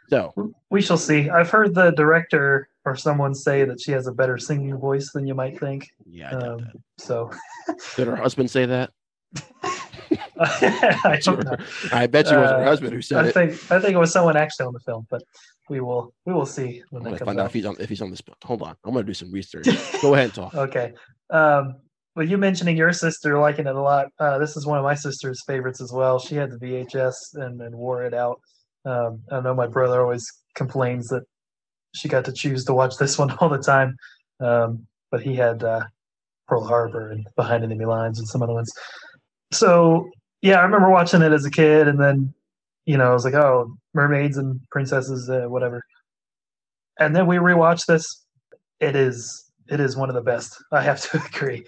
So We shall see. I've heard the director or someone say that she has a better singing voice than you might think. yeah, I Um, so Did her husband say that? I don't know. I bet you it was her Uh, husband who said I it. think I think it was someone actually on the film, but we will we will see when I'm that gonna find out out. if he's on if he's on this. Hold on, I'm gonna do some research. Go ahead and talk. Okay. Um, well, you mentioning your sister liking it a lot. Uh, this is one of my sister's favorites as well. She had the VHS and, and wore it out. Um, I know my brother always complains that she got to choose to watch this one all the time, um, but he had uh, Pearl Harbor and Behind Enemy Lines and some other ones. So yeah, I remember watching it as a kid, and then you know I was like, oh, mermaids and princesses, uh, whatever. And then we rewatched this. It is it is one of the best. I have to agree.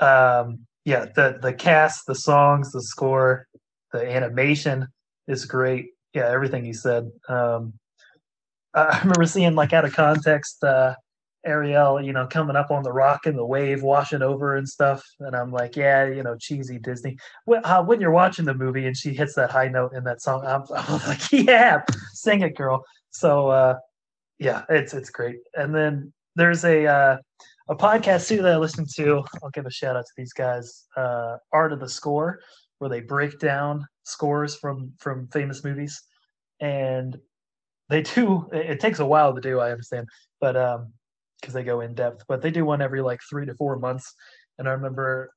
Um, yeah, the the cast, the songs, the score, the animation is great. Yeah, everything you said. Um, I remember seeing like out of context uh, Ariel, you know, coming up on the rock and the wave washing over and stuff, and I'm like, yeah, you know, cheesy Disney. When, uh, when you're watching the movie and she hits that high note in that song, I'm, I'm like, yeah, sing it, girl. So uh, yeah, it's it's great. And then there's a uh, a podcast too that I listen to. I'll give a shout out to these guys. Uh, Art of the Score, where they break down scores from from famous movies, and they do. It, it takes a while to do. I understand, but um, because they go in depth. But they do one every like three to four months. And I remember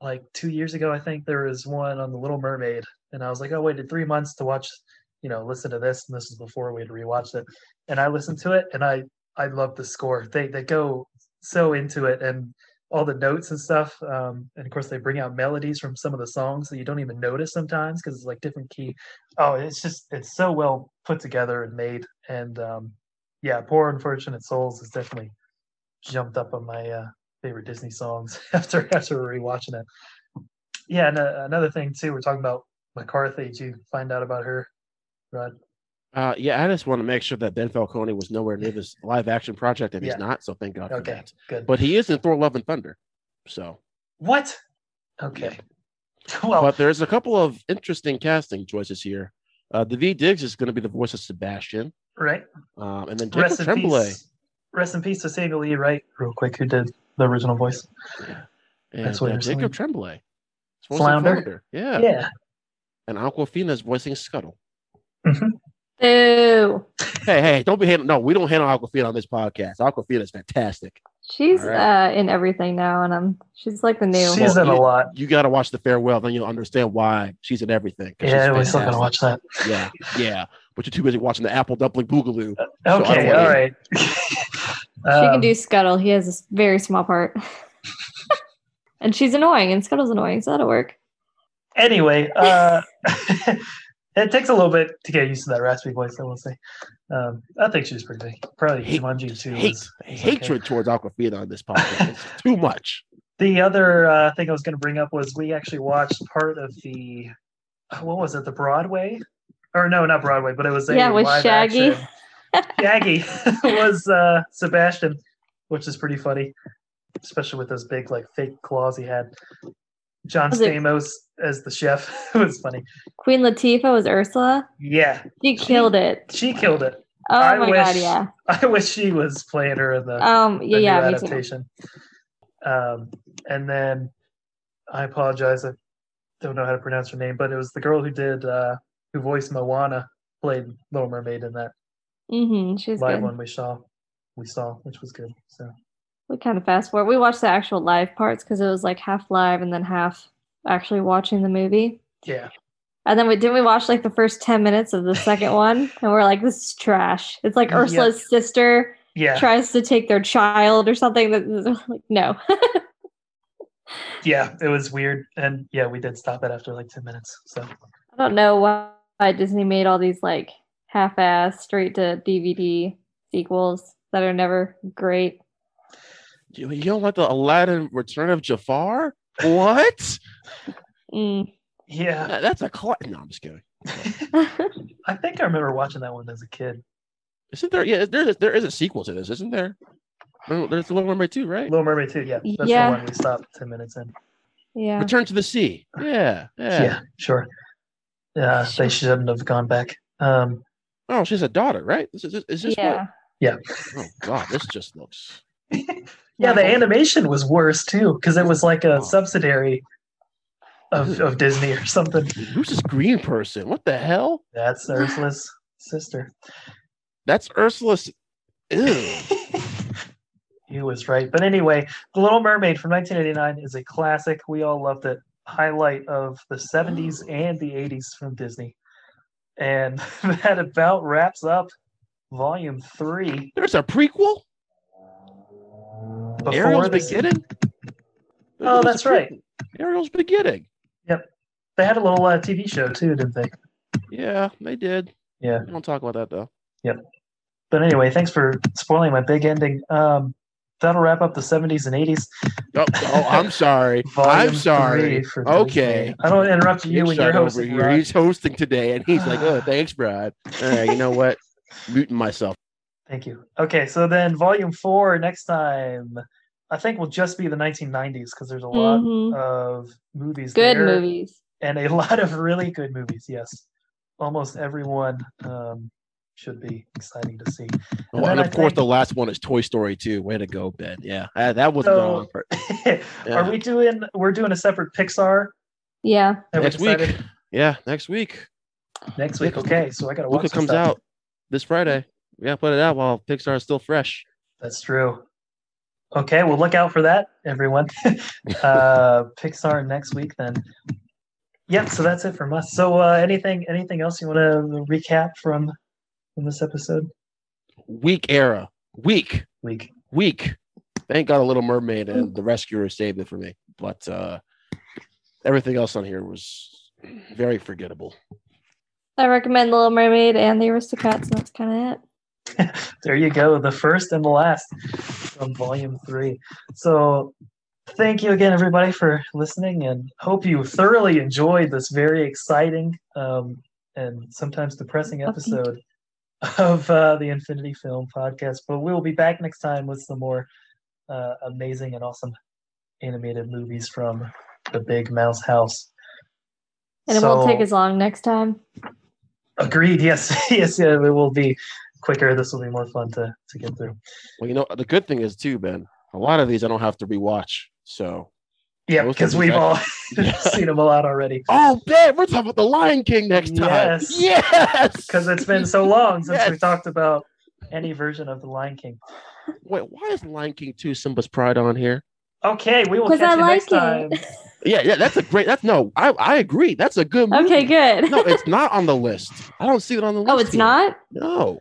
like two years ago, I think there was one on the Little Mermaid, and I was like, oh, waited three months to watch. You know, listen to this, and this is before we had rewatched it. And I listened to it, and I I love the score. They they go so into it and all the notes and stuff. Um, and of course, they bring out melodies from some of the songs that you don't even notice sometimes because it's like different key. Oh, it's just it's so well put together and made. And um, yeah, "Poor Unfortunate Souls" is definitely jumped up on my uh, favorite Disney songs after after rewatching it. Yeah, and uh, another thing too, we're talking about McCarthy. Did you find out about her, Rod? Uh, yeah, I just want to make sure that Ben Falcone was nowhere near this live action project, and Yeah. he's not. So thank God for Okay, that. good. But he is in Thor: Love and Thunder. So, what? Okay. Well, but there's a couple of interesting casting choices here. Uh, Daveed Diggs is going to be the voice of Sebastian, right. um, and then Jacob Rest Tremblay. Peace. Rest in peace to Samuel E. Wright, real quick, who did the original voice. And That's what uh, you're saying. Jacob Tremblay. is voicing Flounder? Yeah. Yeah. And Awkwafina's voicing Scuttle. Boo. Hey, hey, don't be handling. No, we don't handle Awkwafina on this podcast. Awkwafina is fantastic. She's All right. uh, in everything now, and I'm she's like the new. She's in a you, lot. You got to watch the farewell, then you'll understand why she's in everything. Yeah, she's we still gotta watch that. Yeah, yeah. But you're too busy watching the Apple Dumpling Boogaloo. I Okay, don't all wanna- right. she Um, can do Scuttle. He has a very small part, and she's annoying, and Scuttle's annoying, so that'll work. anyway, uh, it takes a little bit to get used to that raspy voice. I will say. Um, I think she's pretty big. Probably Hate- Jumanji too. Hate, is- hatred towards Awkwafina on this podcast. It's too much. The other uh, thing I was going to bring up was we actually watched part of the uh, what was it, the Broadway, or no, not Broadway, but it was a Yeah, with live Shaggy. action- Shaggy was uh, Sebastian, which is pretty funny, especially with those big like fake claws he had. John Was it- Stamos as the chef it was funny. Queen Latifah was Ursula. Yeah, She killed it. she killed it. Oh I my wish- god, yeah. I wish she was playing her in the Um, the yeah, yeah, new me adaptation. Um, and then I apologize, I don't know how to pronounce her name, but it was the girl who did uh, who voiced Moana played Little Mermaid in that Mm-hmm. She's live good. one we saw. We saw, which was good. So We kind of fast forward. We watched the actual live parts because it was like half live and then half actually watching the movie. yeah, And then we didn't we watch like the first ten minutes of the second one, and we're like, this is trash. It's like Yep. Ursula's sister yeah, tries to take their child or something. That like no. yeah. It was weird, and yeah, we did stop it after like ten minutes. So I don't know why Disney made all these like half-ass straight to DVD sequels that are never great. You, you don't like the Aladdin Return of Jafar? What? Mm. yeah, That- That's a cl- no. I'm just kidding. I think I remember watching that one as a kid. Isn't there? Yeah, there is. There is a sequel to this, isn't there? Oh, There's the Little Mermaid too, right? Little Mermaid too. Yeah, that's Yeah. the one we stopped ten minutes in. yeah. Return to the Sea. Yeah, yeah. Yeah, sure. Yeah, they shouldn't have gone back. Um, Oh, she's a daughter, right? This is, is this Yeah. Yeah. Oh God, this just looks. yeah, the animation was worse too because it was like a Oh. subsidiary of, of Disney or something. Who's this green person? What the hell? That's Ursula's sister. That's Ursula's. Ew. you was right. But anyway, The Little Mermaid from 1989 is a classic. We all loved it. Highlight of the 70s and the 80s from Disney. And that about wraps up volume three. There's a prequel. Before Ariel's this- beginning. Oh, that's right. Ariel's beginning. Yep. They had a little uh, TV show too, didn't they? Yeah, they did. Yeah. We don't talk about that though. Yep. But anyway, thanks for spoiling my big ending. Um, that'll wrap up the 70s and 80s. Oh, oh I'm sorry. I'm sorry. Okay. Disney. I don't interrupt you when you're over hosting. here. Rod. He's hosting today, and he's like, "Oh, thanks, Brad." All right, you know what? Muting myself. Thank you. Okay, so then volume four next time, I think will just be the 1990s because there's a lot Mhm. of movies. Good there movies. and a lot of really good movies. Yes, almost everyone um, should be exciting to see. Oh, then and I of course, think- the last one is Toy Story 2. Way to go, Ben. Yeah, that was So- wrong. for- Are we doing? We're doing a separate Pixar. Yeah. Have we next week. Yeah, next week. Next week. Okay, so I gotta watch. Luca comes stuff. out this Friday. We gotta put it out while Pixar is still fresh. That's true. Okay, well, look out for that, everyone. uh, Pixar next week, then. Yep. So that's it from us. So, uh, anything, anything else you want to recap from from this episode? Weak era. Weak. Weak. Weak. Thank God, a Little Mermaid and The Rescuer saved it for me. But uh, everything else on here was very forgettable. I recommend The Little Mermaid and The Aristocats, and that's kind of it. there you go, the first and the last from volume three. So thank you again, everybody, for listening, and hope you thoroughly enjoyed this very exciting um, and sometimes depressing episode of uh, the Infinity Film Podcast. But we'll be back next time with some more uh, amazing and awesome animated movies from the Big Mouse House. And it won't take as long next time. Agreed. Yes, yes, yeah, it will be quicker. This will be more fun to to get through. Well, you know, the good thing is too, Ben. A lot of these I don't have to rewatch. So, Yeah, because we've all seen them a lot already. oh, man, we're talking about the Lion King next time. Yes. Yes. Because it's been so long since we talked about any version of the Lion King. Wait, why is Lion King 2 Simba's Pride on here? Okay, we will catch I you like next time. Yeah, yeah, that's a great. That's no, I I agree. That's a good movie. okay, good. No, it's not on the list. I don't see it on the oh, list. oh, it's here. not? No.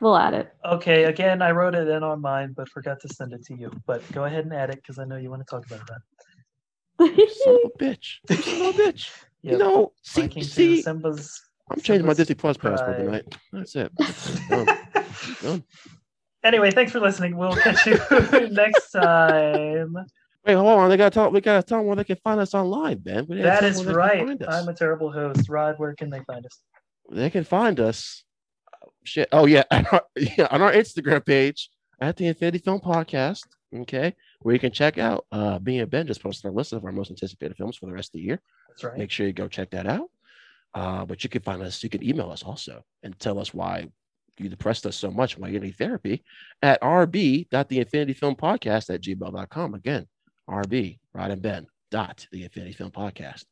We'll add it. Okay, again, I wrote it in on mine, but forgot to send it to you. But go ahead and add it because I know you want to talk about that. Son of a bitch. Son of a bitch. You Yep. know, see, Lion King 2, see Simba's. I'm changing my Disney Plus password tonight. That's it. Done. Done. anyway, thanks for listening. We'll catch you next time. Wait, hold on. They gotta tell. We gotta tell them where they can find us online, didn't That is them where they right. can find us. I'm a terrible host. Rod, where can they find us? They can find us. Shit. Oh yeah, yeah, on our Instagram page at the Infinity Film Podcast. Okay, where you can check out. Uh, me and Ben just posted our list of our most anticipated films for the rest of the year. That's right. Make sure you go check that out. Uh, but you can find us. You can email us also and tell us why you depressed us so much why you need therapy at rb.theinfinityfilmpodcast at gmail.com. Again, rb, Rod and Ben, dot the Infinity Film Podcast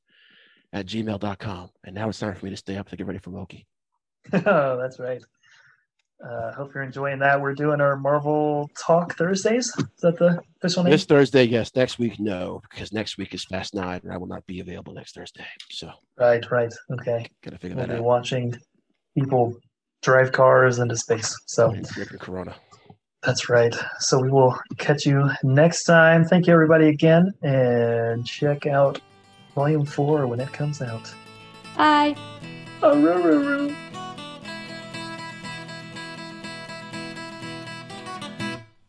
at gmail.com. And now it's time for me to stay up to get ready for Loki. oh, that's right. Uh, hope you're enjoying that. We're doing our Marvel Talk Thursdays. Is that the official name? This Thursday, yes. Next week, no, because next week is Fast Nine and I will not be available next Thursday. So, Right, right. Okay. gotta figure We'll that be out. watching people drive cars into space. So And drinking Corona. that's right. So we will catch you next time. Thank you, everybody, again. And check out Volume 4 when it comes out. Bye. Oh,